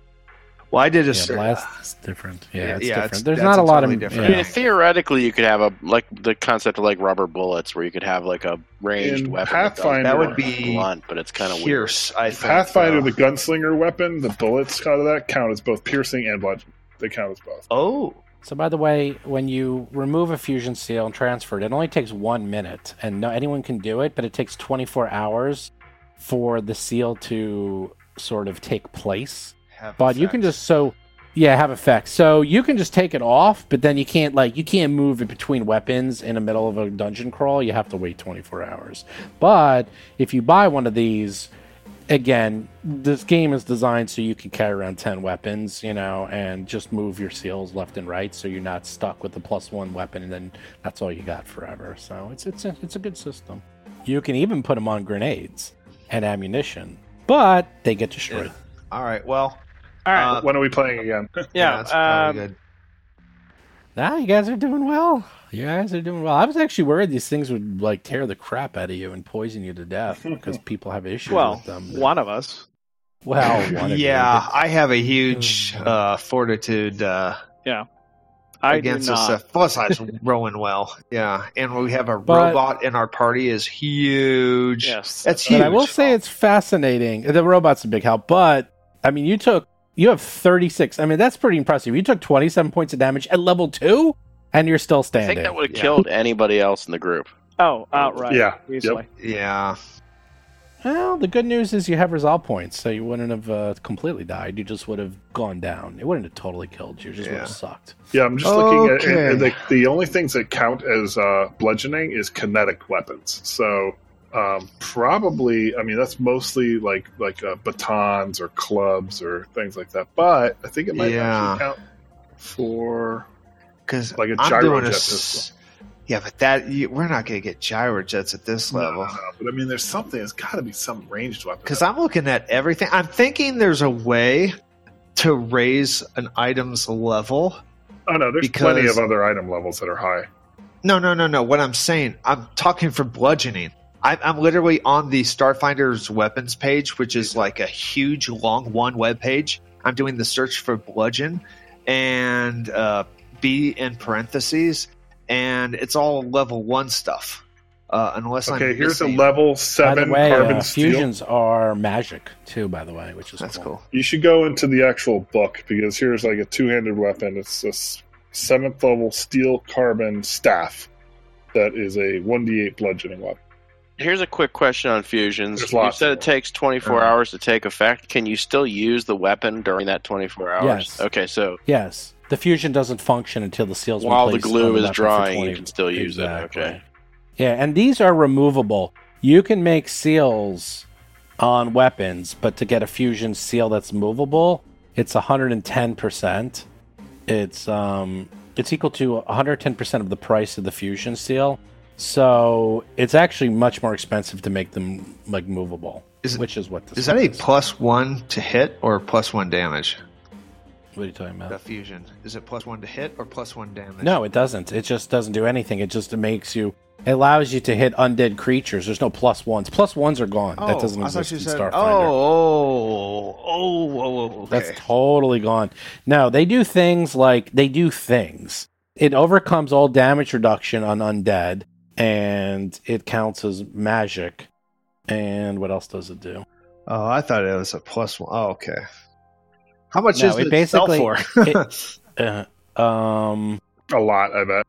Speaker 5: Well, I did a
Speaker 2: yeah,
Speaker 5: ser-
Speaker 2: blast is different. Yeah,
Speaker 5: Yeah,
Speaker 2: it's
Speaker 5: yeah,
Speaker 2: different.
Speaker 5: it's-
Speaker 2: There's not a
Speaker 5: a
Speaker 2: lot
Speaker 5: totally
Speaker 2: of
Speaker 5: different-
Speaker 6: I mean,
Speaker 2: yeah.
Speaker 6: theoretically, you could have a like the concept of like rubber bullets, where you could have like a ranged
Speaker 3: In
Speaker 6: weapon. that
Speaker 3: Pathfinder-
Speaker 5: That would be
Speaker 6: blunt, but it's kind of weird.
Speaker 5: Pierce. I think
Speaker 3: Pathfinder,
Speaker 5: though.
Speaker 3: the gunslinger weapon, the bullets out of that count as both piercing and bludgeoning. They count as both.
Speaker 5: Oh,
Speaker 2: So, by the way, when you remove a fusion seal and transfer it, it only takes one minute, and no, anyone can do it, but it takes 24 hours for the seal to sort of take place.
Speaker 5: Have
Speaker 2: But you can just so yeah have effects. So you can just take it off, but then you can't like you can't move it between weapons in the middle of a dungeon crawl. You have to wait 24 hours. But if you buy one of these, again, this game is designed so you can carry around 10 weapons, you know, and just move your seals left and right, so you're not stuck with the plus one weapon, and then that's all you got forever. So it's it's a, it's a good system. You can even put them on grenades and ammunition, but they get destroyed.
Speaker 5: Yeah. All right. Well,
Speaker 4: All right.
Speaker 5: Uh,
Speaker 3: when are we playing again?
Speaker 4: yeah.
Speaker 5: that's
Speaker 4: um,
Speaker 5: good.
Speaker 2: Ah, you guys are doing well. You guys are doing well. I was actually worried these things would like tear the crap out of you and poison you to death because people have issues
Speaker 4: well,
Speaker 2: with them.
Speaker 4: one of us.
Speaker 2: well, one of you,
Speaker 5: yeah, I have a huge
Speaker 2: Mm.
Speaker 5: uh, fortitude. Uh,
Speaker 4: Yeah. I
Speaker 5: against
Speaker 4: do
Speaker 5: us.
Speaker 4: not.
Speaker 5: Uh, Felicity's rolling well. Yeah, and we have a
Speaker 2: But-
Speaker 5: robot in our party is huge.
Speaker 4: Yes,
Speaker 5: That's huge.
Speaker 2: But I will say it's fascinating. The robot's a big help, but I mean, you took you have 36. I mean, that's pretty impressive. You took 27 points of damage at level two, and you're still standing.
Speaker 6: I think that would have
Speaker 5: Yeah.
Speaker 6: killed anybody else in the group.
Speaker 4: Oh, outright.
Speaker 3: Yeah,
Speaker 4: Easily.
Speaker 5: Yeah,
Speaker 2: Well, the good news is you have resolve points, so you wouldn't have uh, completely died. You just would have gone down. It wouldn't have totally killed you. It just would have sucked.
Speaker 3: Yeah, I'm just looking at
Speaker 5: Okay.
Speaker 3: and the, the only things that count as uh, bludgeoning is kinetic weapons. So um, probably, I mean, that's mostly like like uh, batons or clubs or things like that. But I think it might
Speaker 5: Yeah.
Speaker 3: actually count for
Speaker 5: because
Speaker 3: Like a
Speaker 5: I'm
Speaker 3: gyro
Speaker 5: doing a
Speaker 3: jet pistol.
Speaker 5: Yeah, but that you, we're not going to get gyro jets at this
Speaker 3: no,
Speaker 5: level.
Speaker 3: no, but I mean, there's something. There's got to be some ranged weapon.
Speaker 5: Because I'm looking at everything. I'm thinking there's a way to raise an item's level.
Speaker 3: oh no, there's plenty of other item levels that are high.
Speaker 5: No, no, no, no. What I'm saying, I'm talking for bludgeoning. I'm, I'm literally on the Starfinder's weapons page, which is like a huge, long one web page. I'm doing the search for bludgeon and uh, B in parentheses, and it's all level one stuff. Uh, unless
Speaker 3: Okay,
Speaker 5: I'm okay.
Speaker 3: here's a
Speaker 5: missing-
Speaker 3: level
Speaker 2: By
Speaker 3: seven
Speaker 2: the way,
Speaker 3: carbon
Speaker 2: uh,
Speaker 3: steel.
Speaker 2: fusions are magic too. By the way, which is
Speaker 5: That's cool.
Speaker 3: You should go into the actual book because here's like a two-handed weapon. It's this seventh level steel carbon staff that is a one d eight bludgeoning weapon.
Speaker 6: Here's a quick question on fusions. You said
Speaker 3: of
Speaker 6: it takes 24
Speaker 5: Uh-huh.
Speaker 6: hours to take effect. Can you still use the weapon during that 24 hours?
Speaker 2: Yes.
Speaker 6: Okay, so
Speaker 2: Yes, the fusion doesn't function until the seal's
Speaker 6: while the
Speaker 2: replaced on
Speaker 6: glue is
Speaker 2: weapon
Speaker 6: drying,
Speaker 2: 20
Speaker 6: you can still use
Speaker 2: Exactly.
Speaker 6: it. Okay.
Speaker 2: Yeah, and these are removable. You can make seals on weapons, but to get a fusion seal that's movable, it's 110%. It's um it's equal to 110% of the price of the fusion seal. So, it's actually much more expensive to make them like movable,
Speaker 5: Is
Speaker 2: which is what this
Speaker 5: Is that a plus one to hit or plus one damage?
Speaker 2: What are you talking about?
Speaker 5: The fusion. Is it plus one to hit or plus one damage?
Speaker 2: No, it doesn't. It just doesn't do anything. It just makes you. It allows you to hit undead creatures. There's no plus ones. Plus ones are gone.
Speaker 5: Oh,
Speaker 2: that doesn't
Speaker 5: I thought
Speaker 2: exist
Speaker 5: you
Speaker 2: in
Speaker 5: said.
Speaker 2: Starfinder.
Speaker 5: Oh, oh, oh, oh, oh, okay.
Speaker 2: That's totally gone. No, they do things like they do things. It overcomes all damage reduction on undead, and it counts as magic. And what else does it do?
Speaker 5: oh, I thought it was a plus one. Oh, okay. How much
Speaker 2: No,
Speaker 5: is
Speaker 2: it
Speaker 5: it sell
Speaker 2: basically-
Speaker 5: for?
Speaker 2: Uh, um.
Speaker 3: A lot, I bet.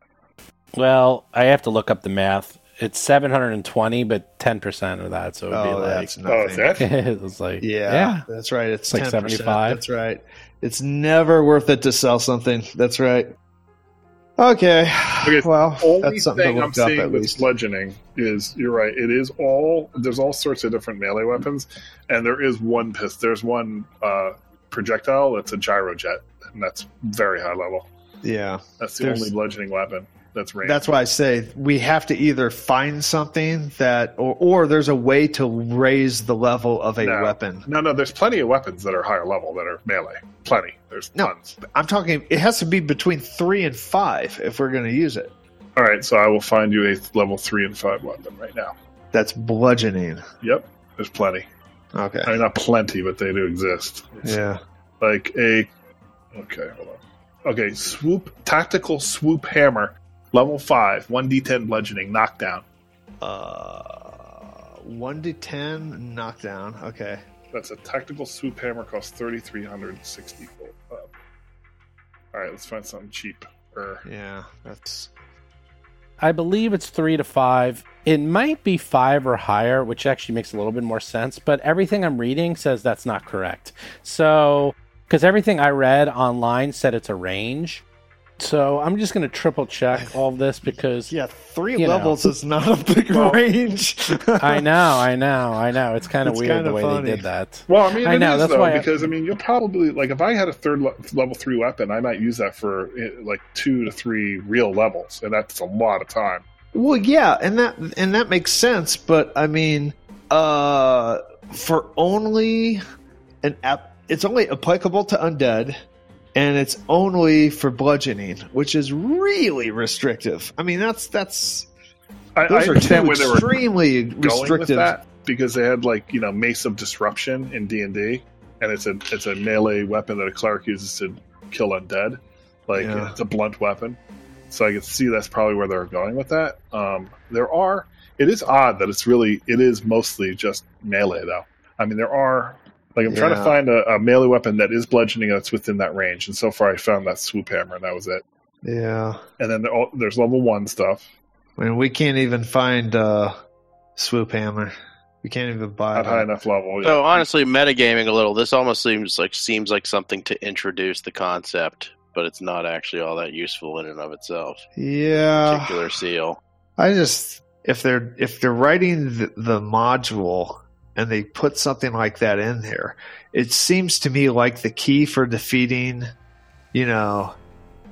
Speaker 2: Well, I have to look up the math. It's 720, but 10% of that, so it would be
Speaker 5: oh,
Speaker 2: like
Speaker 5: that's
Speaker 3: Oh,
Speaker 5: nothing.
Speaker 3: is that?
Speaker 2: it was like
Speaker 5: Yeah,
Speaker 2: yeah.
Speaker 5: that's right. It's
Speaker 2: It's like 75.
Speaker 5: That's right. It's never worth it to sell something. That's right. Okay.
Speaker 3: Okay,
Speaker 5: well,
Speaker 3: Only
Speaker 5: that's something
Speaker 3: thing
Speaker 5: to
Speaker 3: I'm
Speaker 5: up
Speaker 3: seeing
Speaker 5: at
Speaker 3: with
Speaker 5: least.
Speaker 3: bludgeoning is you're right. It is all there's all sorts of different melee weapons, and there is one pist. There's one uh, projectile that's a gyrojet, and that's very high level.
Speaker 5: Yeah.
Speaker 3: That's the
Speaker 5: There's-
Speaker 3: only bludgeoning weapon that's ranged.
Speaker 5: That's why I say we have to either find something that, or, or there's a way to raise the level of a
Speaker 3: No.
Speaker 5: weapon.
Speaker 3: no, no. There's plenty of weapons that are higher level that are melee. Plenty. There's
Speaker 5: No.
Speaker 3: tons.
Speaker 5: I'm talking, it has to be between three and five if we're going to use it.
Speaker 3: All right, so I will find you a level three and five weapon right now.
Speaker 5: That's bludgeoning.
Speaker 3: Yep, there's plenty.
Speaker 5: Okay.
Speaker 3: I mean, not plenty, but they do exist. It's
Speaker 5: Yeah.
Speaker 3: like a okay hold on okay swoop tactical swoop hammer level 5 1d10 bludgeoning knockdown
Speaker 5: Uh, 1d10 knockdown. Okay.
Speaker 3: that's a tactical swoop hammer costs 3,360. Uh, all right, let's find something cheap Er,
Speaker 5: Yeah. That's.
Speaker 2: I believe it's three to five. It might be five or higher, which actually makes a little bit more sense. But everything I'm reading says that's not correct. So, because everything I read online said it's a range. So I'm just going to triple check all this because
Speaker 5: Yeah, three
Speaker 2: You know.
Speaker 5: levels is not a big
Speaker 3: Well,
Speaker 5: range.
Speaker 2: I know, I know, I know. It's kind of weird
Speaker 5: kinda
Speaker 2: the way
Speaker 5: funny.
Speaker 2: they did that.
Speaker 3: well i mean
Speaker 2: I
Speaker 3: it
Speaker 2: know,
Speaker 3: is,
Speaker 2: that's
Speaker 3: though,
Speaker 2: why I-
Speaker 3: because i mean you'll probably like if i had a third le- level 3 weapon i might use that for eh, like two to three real levels and that's a lot of time
Speaker 5: Well, yeah, and that and that makes sense, but I mean, uh, for only an app, it's only applicable to undead, and it's only for bludgeoning, which is really restrictive. I mean, that's that's
Speaker 3: I, I
Speaker 5: those are two
Speaker 3: where they were
Speaker 5: extremely
Speaker 3: going with
Speaker 5: restrictive.
Speaker 3: that because they had like you know mace of disruption in D and D, and it's a it's a melee weapon that a cleric uses to kill undead. Like
Speaker 5: Yeah.
Speaker 3: it's a blunt weapon, so I can see that's probably where they're going with that. Um, there are. It is odd that it's really. It is mostly just melee though. I mean, there are. Like I'm trying to find a, a melee weapon that is bludgeoning that's within that range, and so far I found that swoop hammer, and that was it.
Speaker 5: Yeah.
Speaker 3: And then there, there's level one stuff.
Speaker 5: I mean, we can't even find uh, swoop hammer. We can't even buy
Speaker 3: Not
Speaker 5: that.
Speaker 3: high enough level. yeah.
Speaker 6: So honestly, metagaming a little, this almost seems like seems like something to introduce the concept, but it's not actually all that useful in and of itself.
Speaker 5: Yeah.
Speaker 6: Particular seal.
Speaker 5: I just if they're if they're writing the, the module and they put something like that in there, it seems to me like the key for defeating, you know,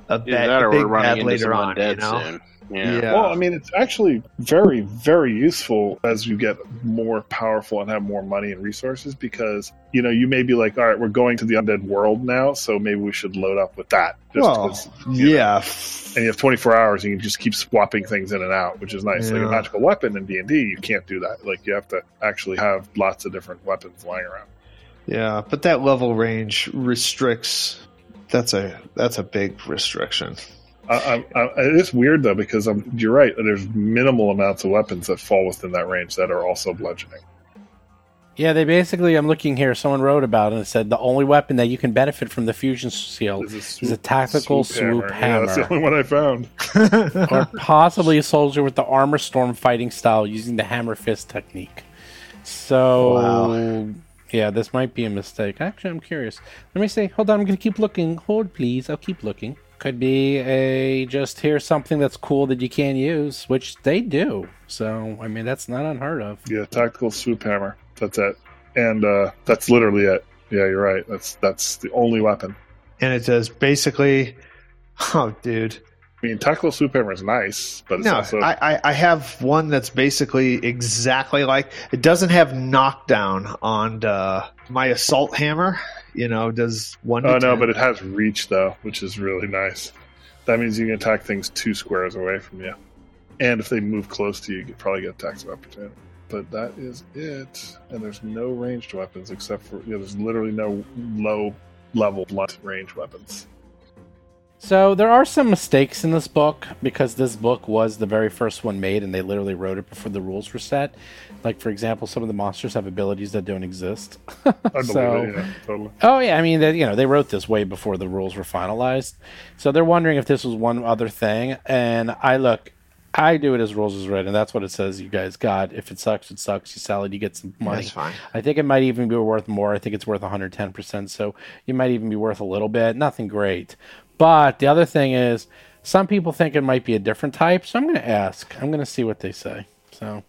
Speaker 5: a, bad, a
Speaker 6: or
Speaker 5: big bad
Speaker 6: into
Speaker 5: later on. You know,
Speaker 6: soon. Yeah.
Speaker 5: Yeah.
Speaker 3: Well, I mean, it's actually very, very useful as you get more powerful and have more money and resources because, you know, you may be like, all right, we're going to the undead world now, so maybe we should load up with that. Just
Speaker 5: well,
Speaker 3: 'cause, you know,
Speaker 5: yeah,
Speaker 3: and you have 24 hours and you just keep swapping things in and out, which is nice. Like a magical weapon in D&D, you can't do that. Like, you have to actually have lots of different weapons lying around.
Speaker 5: yeah, but that level range restricts. That's a that's a big restriction.
Speaker 3: I, I, I, it is weird, though, because um, you're right. There's minimal amounts of weapons that fall within that range that are also bludgeoning.
Speaker 2: Yeah, they basically, I'm looking here, someone wrote about it and said the only weapon that you can benefit from the fusion seal
Speaker 3: Is a,
Speaker 2: is a
Speaker 3: swoop-
Speaker 2: tactical swoop,
Speaker 3: Yeah, that's the only one I found.
Speaker 2: or possibly a soldier with the armor storm fighting style using the hammer fist technique. So,
Speaker 5: Wow.
Speaker 2: yeah, this might be a mistake. Actually, I'm curious. Let me see. Hold on, I'm going to keep looking. Hold, please. I'll keep looking. Could be a just here's something that's cool that you can't use, which they do. So, I mean, that's not unheard of.
Speaker 3: Yeah, tactical swoop hammer. That's it, and uh, that's literally it. Yeah, you're right. That's that's the only weapon.
Speaker 5: and it does basically. Oh, dude.
Speaker 3: I mean, tactical swoop hammer is nice, but it's
Speaker 5: No,
Speaker 3: also
Speaker 5: I, I, have one that's basically exactly like it doesn't have knockdown on uh, my assault hammer. You know, does one.
Speaker 3: Oh no,
Speaker 5: 10.
Speaker 3: but it has reach though, which is really nice. That means you can attack things two squares away from you, and if they move close to you, you probably get attacks of opportunity. But that is it, and there's no ranged weapons except for yeah, there's literally no low level blunt range weapons.
Speaker 2: So there are some mistakes in this book because this book was the very first one made and they literally wrote it before the rules were set. Like for example, some of the monsters have abilities that don't exist.
Speaker 3: I believe
Speaker 2: So-
Speaker 3: it, yeah, totally.
Speaker 2: Oh yeah, I mean they, you know they wrote this way before the rules were finalized, so they're wondering if this was one other thing. And I look, I do it as rules is written. And that's what it says. You guys got. If it sucks, it sucks. You sell it, you get some money.
Speaker 5: That's fine.
Speaker 2: I think it might even be worth more. I think it's worth 110 percent. So you might even be worth a little bit. Nothing great, but the other thing is, some people think it might be a different type. So I'm going to ask. I'm going to see what they say. So.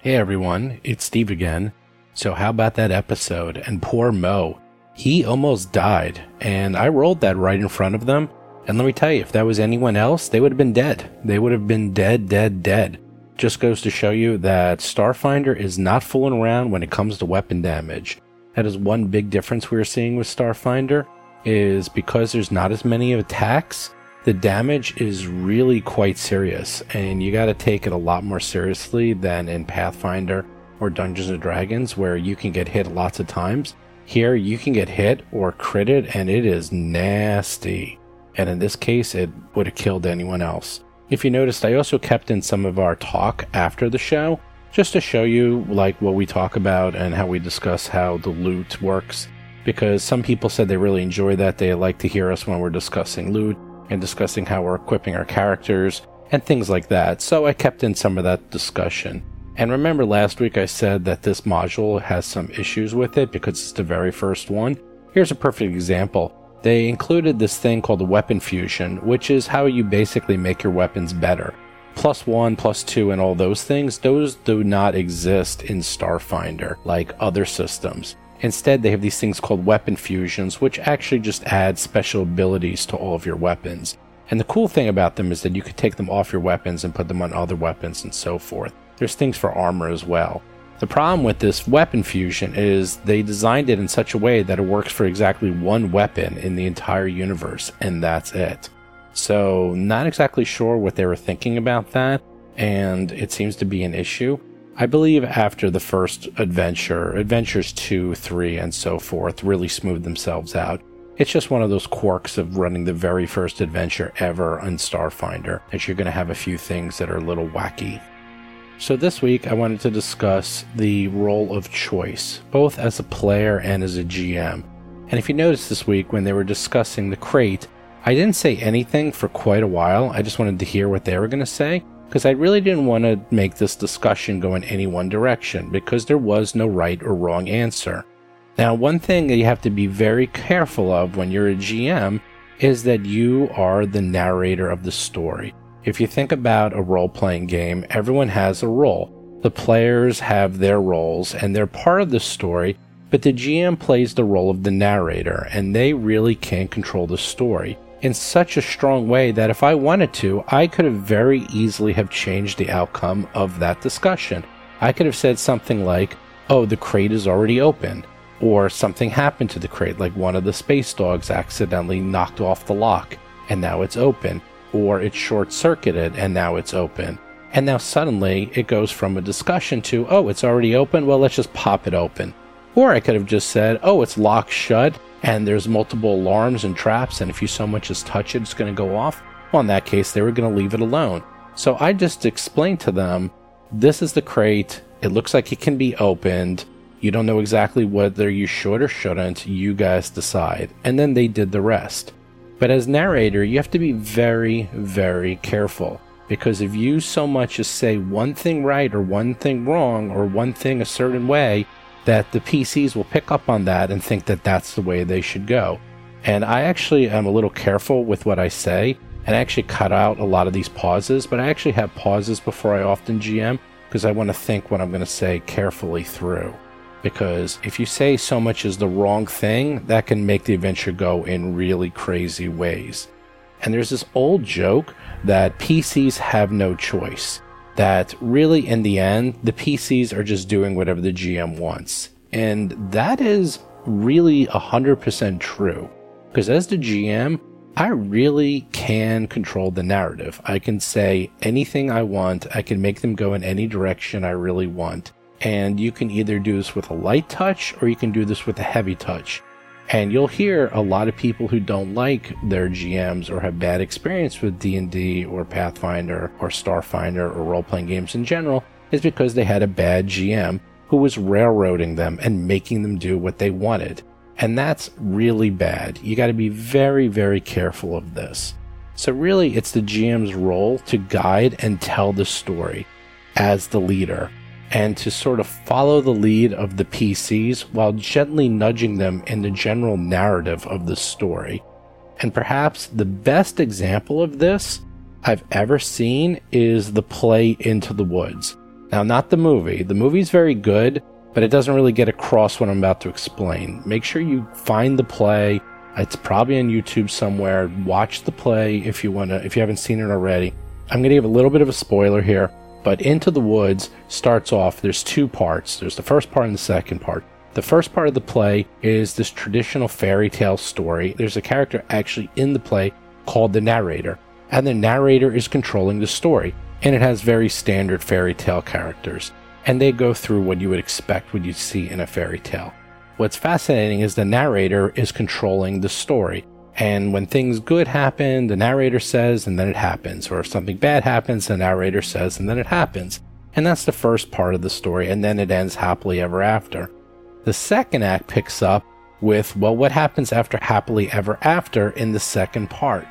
Speaker 2: Hey everyone, it's Steve again. So, how about that episode? And poor Mo, he almost died, and I rolled that right in front of them. And let me tell you, if that was anyone else, they would have been dead. They would have been dead, dead, dead. Just goes to show you that Starfinder is not fooling around when it comes to weapon damage. That is one big difference we're seeing with Starfinder, is because there's not as many attacks, the damage is really quite serious, and you got to take it a lot more seriously than in Pathfinder or Dungeons and Dragons, where you can get hit lots of times. Here, you can get hit or critted, and it is nasty. And in this case, it would have killed anyone else. If you noticed, I also kept in some of our talk after the show, just to show you like what we talk about and how we discuss how the loot works. Because some people said they really enjoy that. They like to hear us when we're discussing loot and discussing how we're equipping our characters and things like that. So I kept in some of that discussion. And remember last week I said that this module has some issues with it because it's the very first one. Here's a perfect example. They included this thing called the weapon fusion, which is how you basically make your weapons better. Plus one, plus two, and all those things, those do not exist in Starfinder like other systems. Instead, they have these things called weapon fusions, which actually just add special abilities to all of your weapons. And the cool thing about them is that you could take them off your weapons and put them on other weapons and so forth. There's things for armor as well. The problem with this weapon fusion is they designed it in such a way that it works for exactly one weapon in the entire universe, and that's it. So, not exactly sure what they were thinking about that, and it seems to be an issue. I believe after the first adventure, adventures 2, 3, and so forth really smoothed themselves out. It's just one of those quirks of running the very first adventure ever on Starfinder that you're going to have a few things that are a little wacky. So, this week I wanted to discuss the role of choice, both as a player and as a GM. And if you notice this week when they were discussing the crate, I didn't say anything for quite a while. I just wanted to hear what they were going to say because I really didn't want to make this discussion go in any one direction because there was no right or wrong answer. Now, one thing that you have to be very careful of when you're a GM is that you are the narrator of the story. If you think about a role playing game, everyone has a role. The players have their roles and they're part of the story, but the GM plays the role of the narrator and they really can't control the story in such a strong way that if I wanted to, I could have very easily have changed the outcome of that discussion. I could have said something like, "Oh, the crate is already open." Or something happened to the crate, like one of the space dogs accidentally knocked off the lock and now it's open or it's short circuited and now it's open. And now suddenly it goes from a discussion to, oh, it's already open. Well, let's just pop it open. Or I could have just said, oh, it's locked shut and there's multiple alarms and traps. And if you so much as touch it, it's going to go off. Well, in that case, they were going to leave it alone. So I just explained to them, this is the crate. It looks like it can be opened. You don't know exactly whether you should or shouldn't. You guys decide. And then they did the rest. But as narrator, you have to be very, very careful. Because if you so much as say one thing right or one thing wrong or one thing a certain way, that the PCs will pick up on that and think that that's the way they should go. And I actually am a little careful with what I say, and I actually cut out a lot of these pauses, but I actually have pauses before I often GM because I want to think what I'm going to say carefully through because if you say so much as the wrong thing, that can make the adventure go in really crazy ways. And there's this old joke that PCs have no choice. That really, in the end, the PCs are just doing whatever the GM wants. And that is really 100% true. Because as the GM, I really can control the narrative. I can say anything I want, I can make them go in any direction I really want. And you can either do this with a light touch or you can do this with a heavy touch. And you'll hear a lot of people who don't like their GMs or have bad experience with D&D or Pathfinder or Starfinder or role-playing games in general is because they had a bad GM who was railroading them and making them do what they wanted. And that's really bad. You got to be very, very careful of this. So really, it's the GM's role to guide and tell the story as the leader and to sort of follow the lead of the PCs while gently nudging them in the general narrative of the story. And perhaps the best example of this I've ever seen is the play Into the Woods. Now, not the movie. The movie's very good, but it doesn't really get across what I'm about to explain. Make sure you find the play. It's probably on YouTube somewhere. Watch the play if you want to, if you haven't seen it already. I'm going to give a little bit of a spoiler here. But Into the Woods starts off, there's two parts. There's the first part and the second part. The first part of the play is this traditional fairy tale story. There's a character actually in the play called the narrator, and the narrator is controlling the story. And it has very standard fairy tale characters. And they go through what you would expect when you see in a fairy tale. What's fascinating is the narrator is controlling the story. And when things good happen, the narrator says, and then it happens. Or if something bad happens, the narrator says, and then it happens. And that's the first part of the story, and then it ends happily ever after. The second act picks up with, well, what happens after happily ever after in the second part.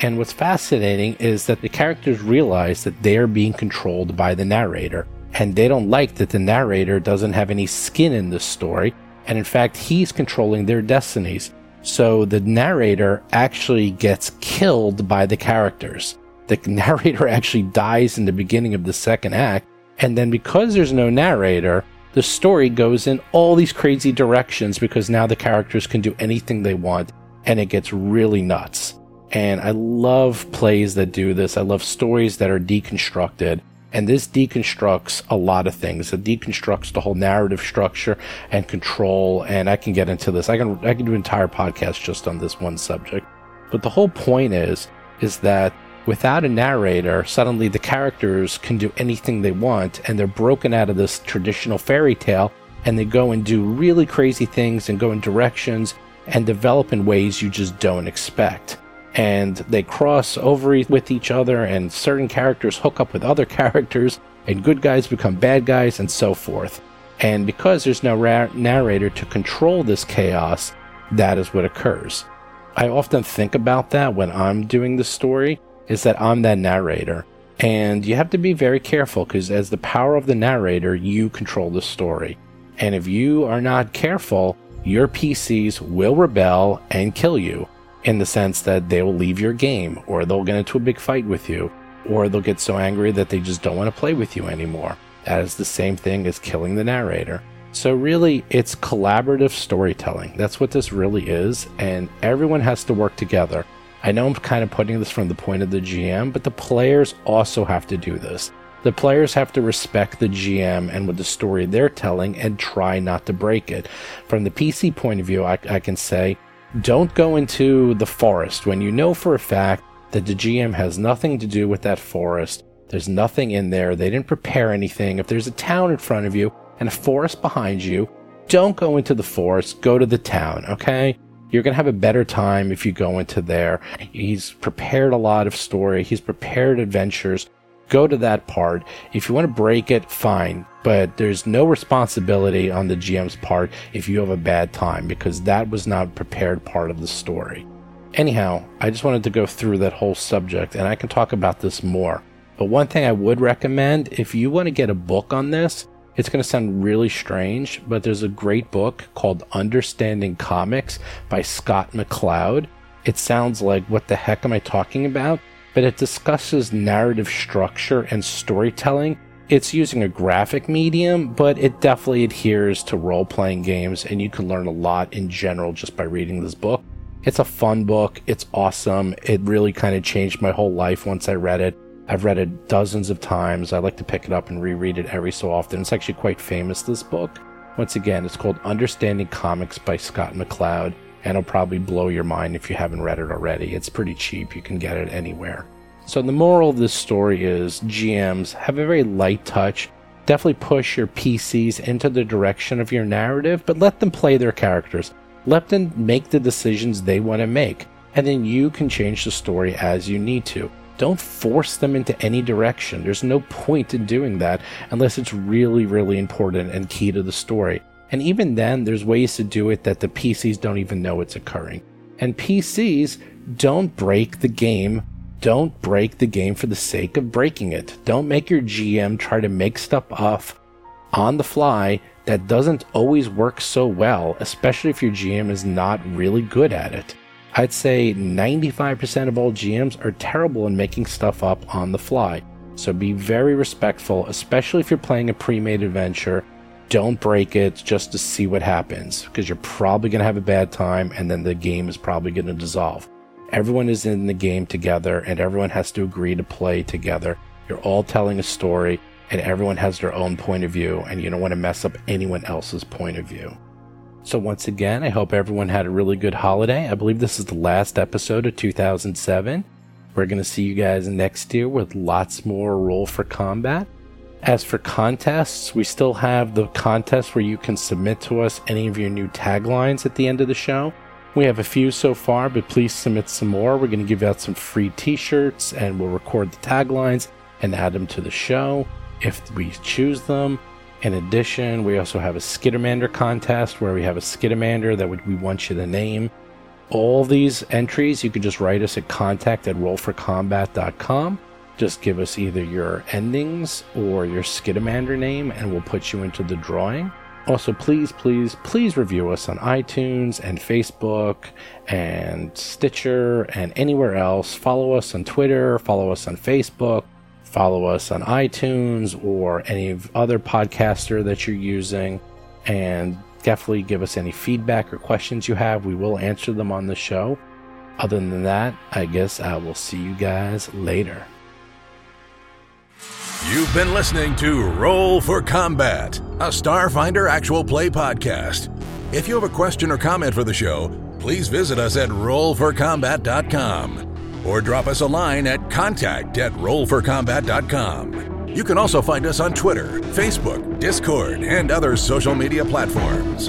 Speaker 2: And what's fascinating is that the characters realize that they are being controlled by the narrator, and they don't like that the narrator doesn't have any skin in the story, and in fact, he's controlling their destinies. So the narrator actually gets killed by the characters. The narrator actually dies in the beginning of the second act. And then because there's no narrator, the story goes in all these crazy directions because now the characters can do anything they want and it gets really nuts. And I love plays that do this. I love stories that are deconstructed and this deconstructs a lot of things. It deconstructs the whole narrative structure and control. And I can get into this. I can I can do an entire podcast just on this one subject. But the whole point is is that without a narrator, suddenly the characters can do anything they want, and they're broken out of this traditional fairy tale, and they go and do really crazy things and go in directions. and develop in ways you just don't expect. And they cross over with each other, and certain characters hook up with other characters, and good guys become bad guys, and so forth. And because there's no ra- narrator to control this chaos, that is what occurs. I often think about that when I'm doing the story, is that I'm that narrator. And you have to be very careful because, as the power of the narrator, you control the story. And if you are not careful, your PCs will rebel and kill you in the sense that they will leave your game, or they'll get into a big fight with you, or they'll get so angry that they just don't want to play with you anymore. That is the same thing as killing the narrator. So, really, it's collaborative storytelling. That's what this really is, and everyone has to work together. I know I'm kind of putting this from the point of the GM, but the players also have to do this. The players have to respect the GM and with the story they're telling and try not to break it. From the PC point of view, I, I can say don't go into the forest when you know for a fact that the GM has nothing to do with that forest. There's nothing in there. They didn't prepare anything. If there's a town in front of you and a forest behind you, don't go into the forest. Go to the town, okay? You're going to have a better time if you go into there. He's prepared a lot of story. He's prepared adventures. Go to that part. If you want to break it, fine. But there's no responsibility on the GM's part if you have a bad time because that was not a prepared part of the story. Anyhow, I just wanted to go through that whole subject and I can talk about this more. But one thing I would recommend if you want to get a book on this, it's going to sound really strange, but there's a great book called Understanding Comics by Scott McCloud. It sounds like, what the heck am I talking about? But it discusses narrative structure and storytelling. It's using a graphic medium, but it definitely adheres to role playing games, and you can learn a lot in general just by reading this book. It's a fun book. It's awesome. It really kind of changed my whole life once I read it. I've read it dozens of times. I like to pick it up and reread it every so often. It's actually quite famous, this book. Once again, it's called Understanding Comics by Scott McCloud, and it'll probably blow your mind if you haven't read it already. It's pretty cheap, you can get it anywhere. So, the moral of this story is GMs have a very light touch. Definitely push your PCs into the direction of your narrative, but let them play their characters. Let them make the decisions they want to make, and then you can change the story as you need to. Don't force them into any direction. There's no point in doing that unless it's really, really important and key to the story. And even then, there's ways to do it that the PCs don't even know it's occurring. And PCs don't break the game. Don't break the game for the sake of breaking it. Don't make your GM try to make stuff off on the fly that doesn't always work so well, especially if your GM is not really good at it. I'd say 95% of all GMs are terrible in making stuff up on the fly. So be very respectful, especially if you're playing a pre made adventure. Don't break it just to see what happens, because you're probably going to have a bad time and then the game is probably going to dissolve. Everyone is in the game together and everyone has to agree to play together. You're all telling a story and everyone has their own point of view, and you don't want to mess up anyone else's point of view. So, once again, I hope everyone had a really good holiday. I believe this is the last episode of 2007. We're going to see you guys next year with lots more Roll for Combat. As for contests, we still have the contest where you can submit to us any of your new taglines at the end of the show. We have a few so far, but please submit some more. We're going to give out some free t shirts and we'll record the taglines and add them to the show if we choose them. In addition, we also have a Skittermander contest where we have a Skittermander that we want you to name. All these entries, you can just write us at contact at rollforcombat.com. Just give us either your endings or your Skittermander name, and we'll put you into the drawing. Also, please, please, please review us on iTunes and Facebook and Stitcher and anywhere else. Follow us on Twitter, follow us on Facebook follow us on iTunes or any other podcaster that you're using, and definitely give us any feedback or questions you have. We will answer them on the show. Other than that, I guess I will see you guys later.
Speaker 1: You've been listening to Roll for Combat, a Starfinder actual play podcast. If you have a question or comment for the show, please visit us at rollforcombat.com or drop us a line at contact at rollforcombat.com. You can also find us on Twitter, Facebook, Discord, and other social media platforms.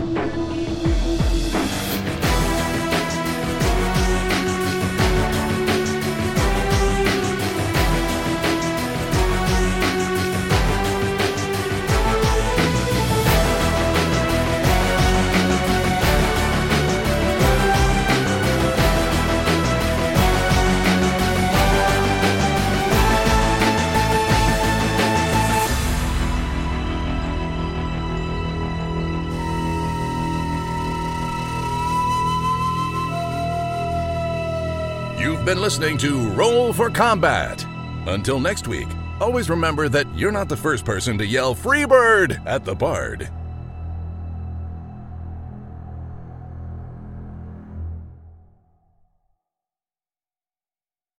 Speaker 1: Listening to Roll for Combat. Until next week, always remember that you're not the first person to yell Freebird at the Bard.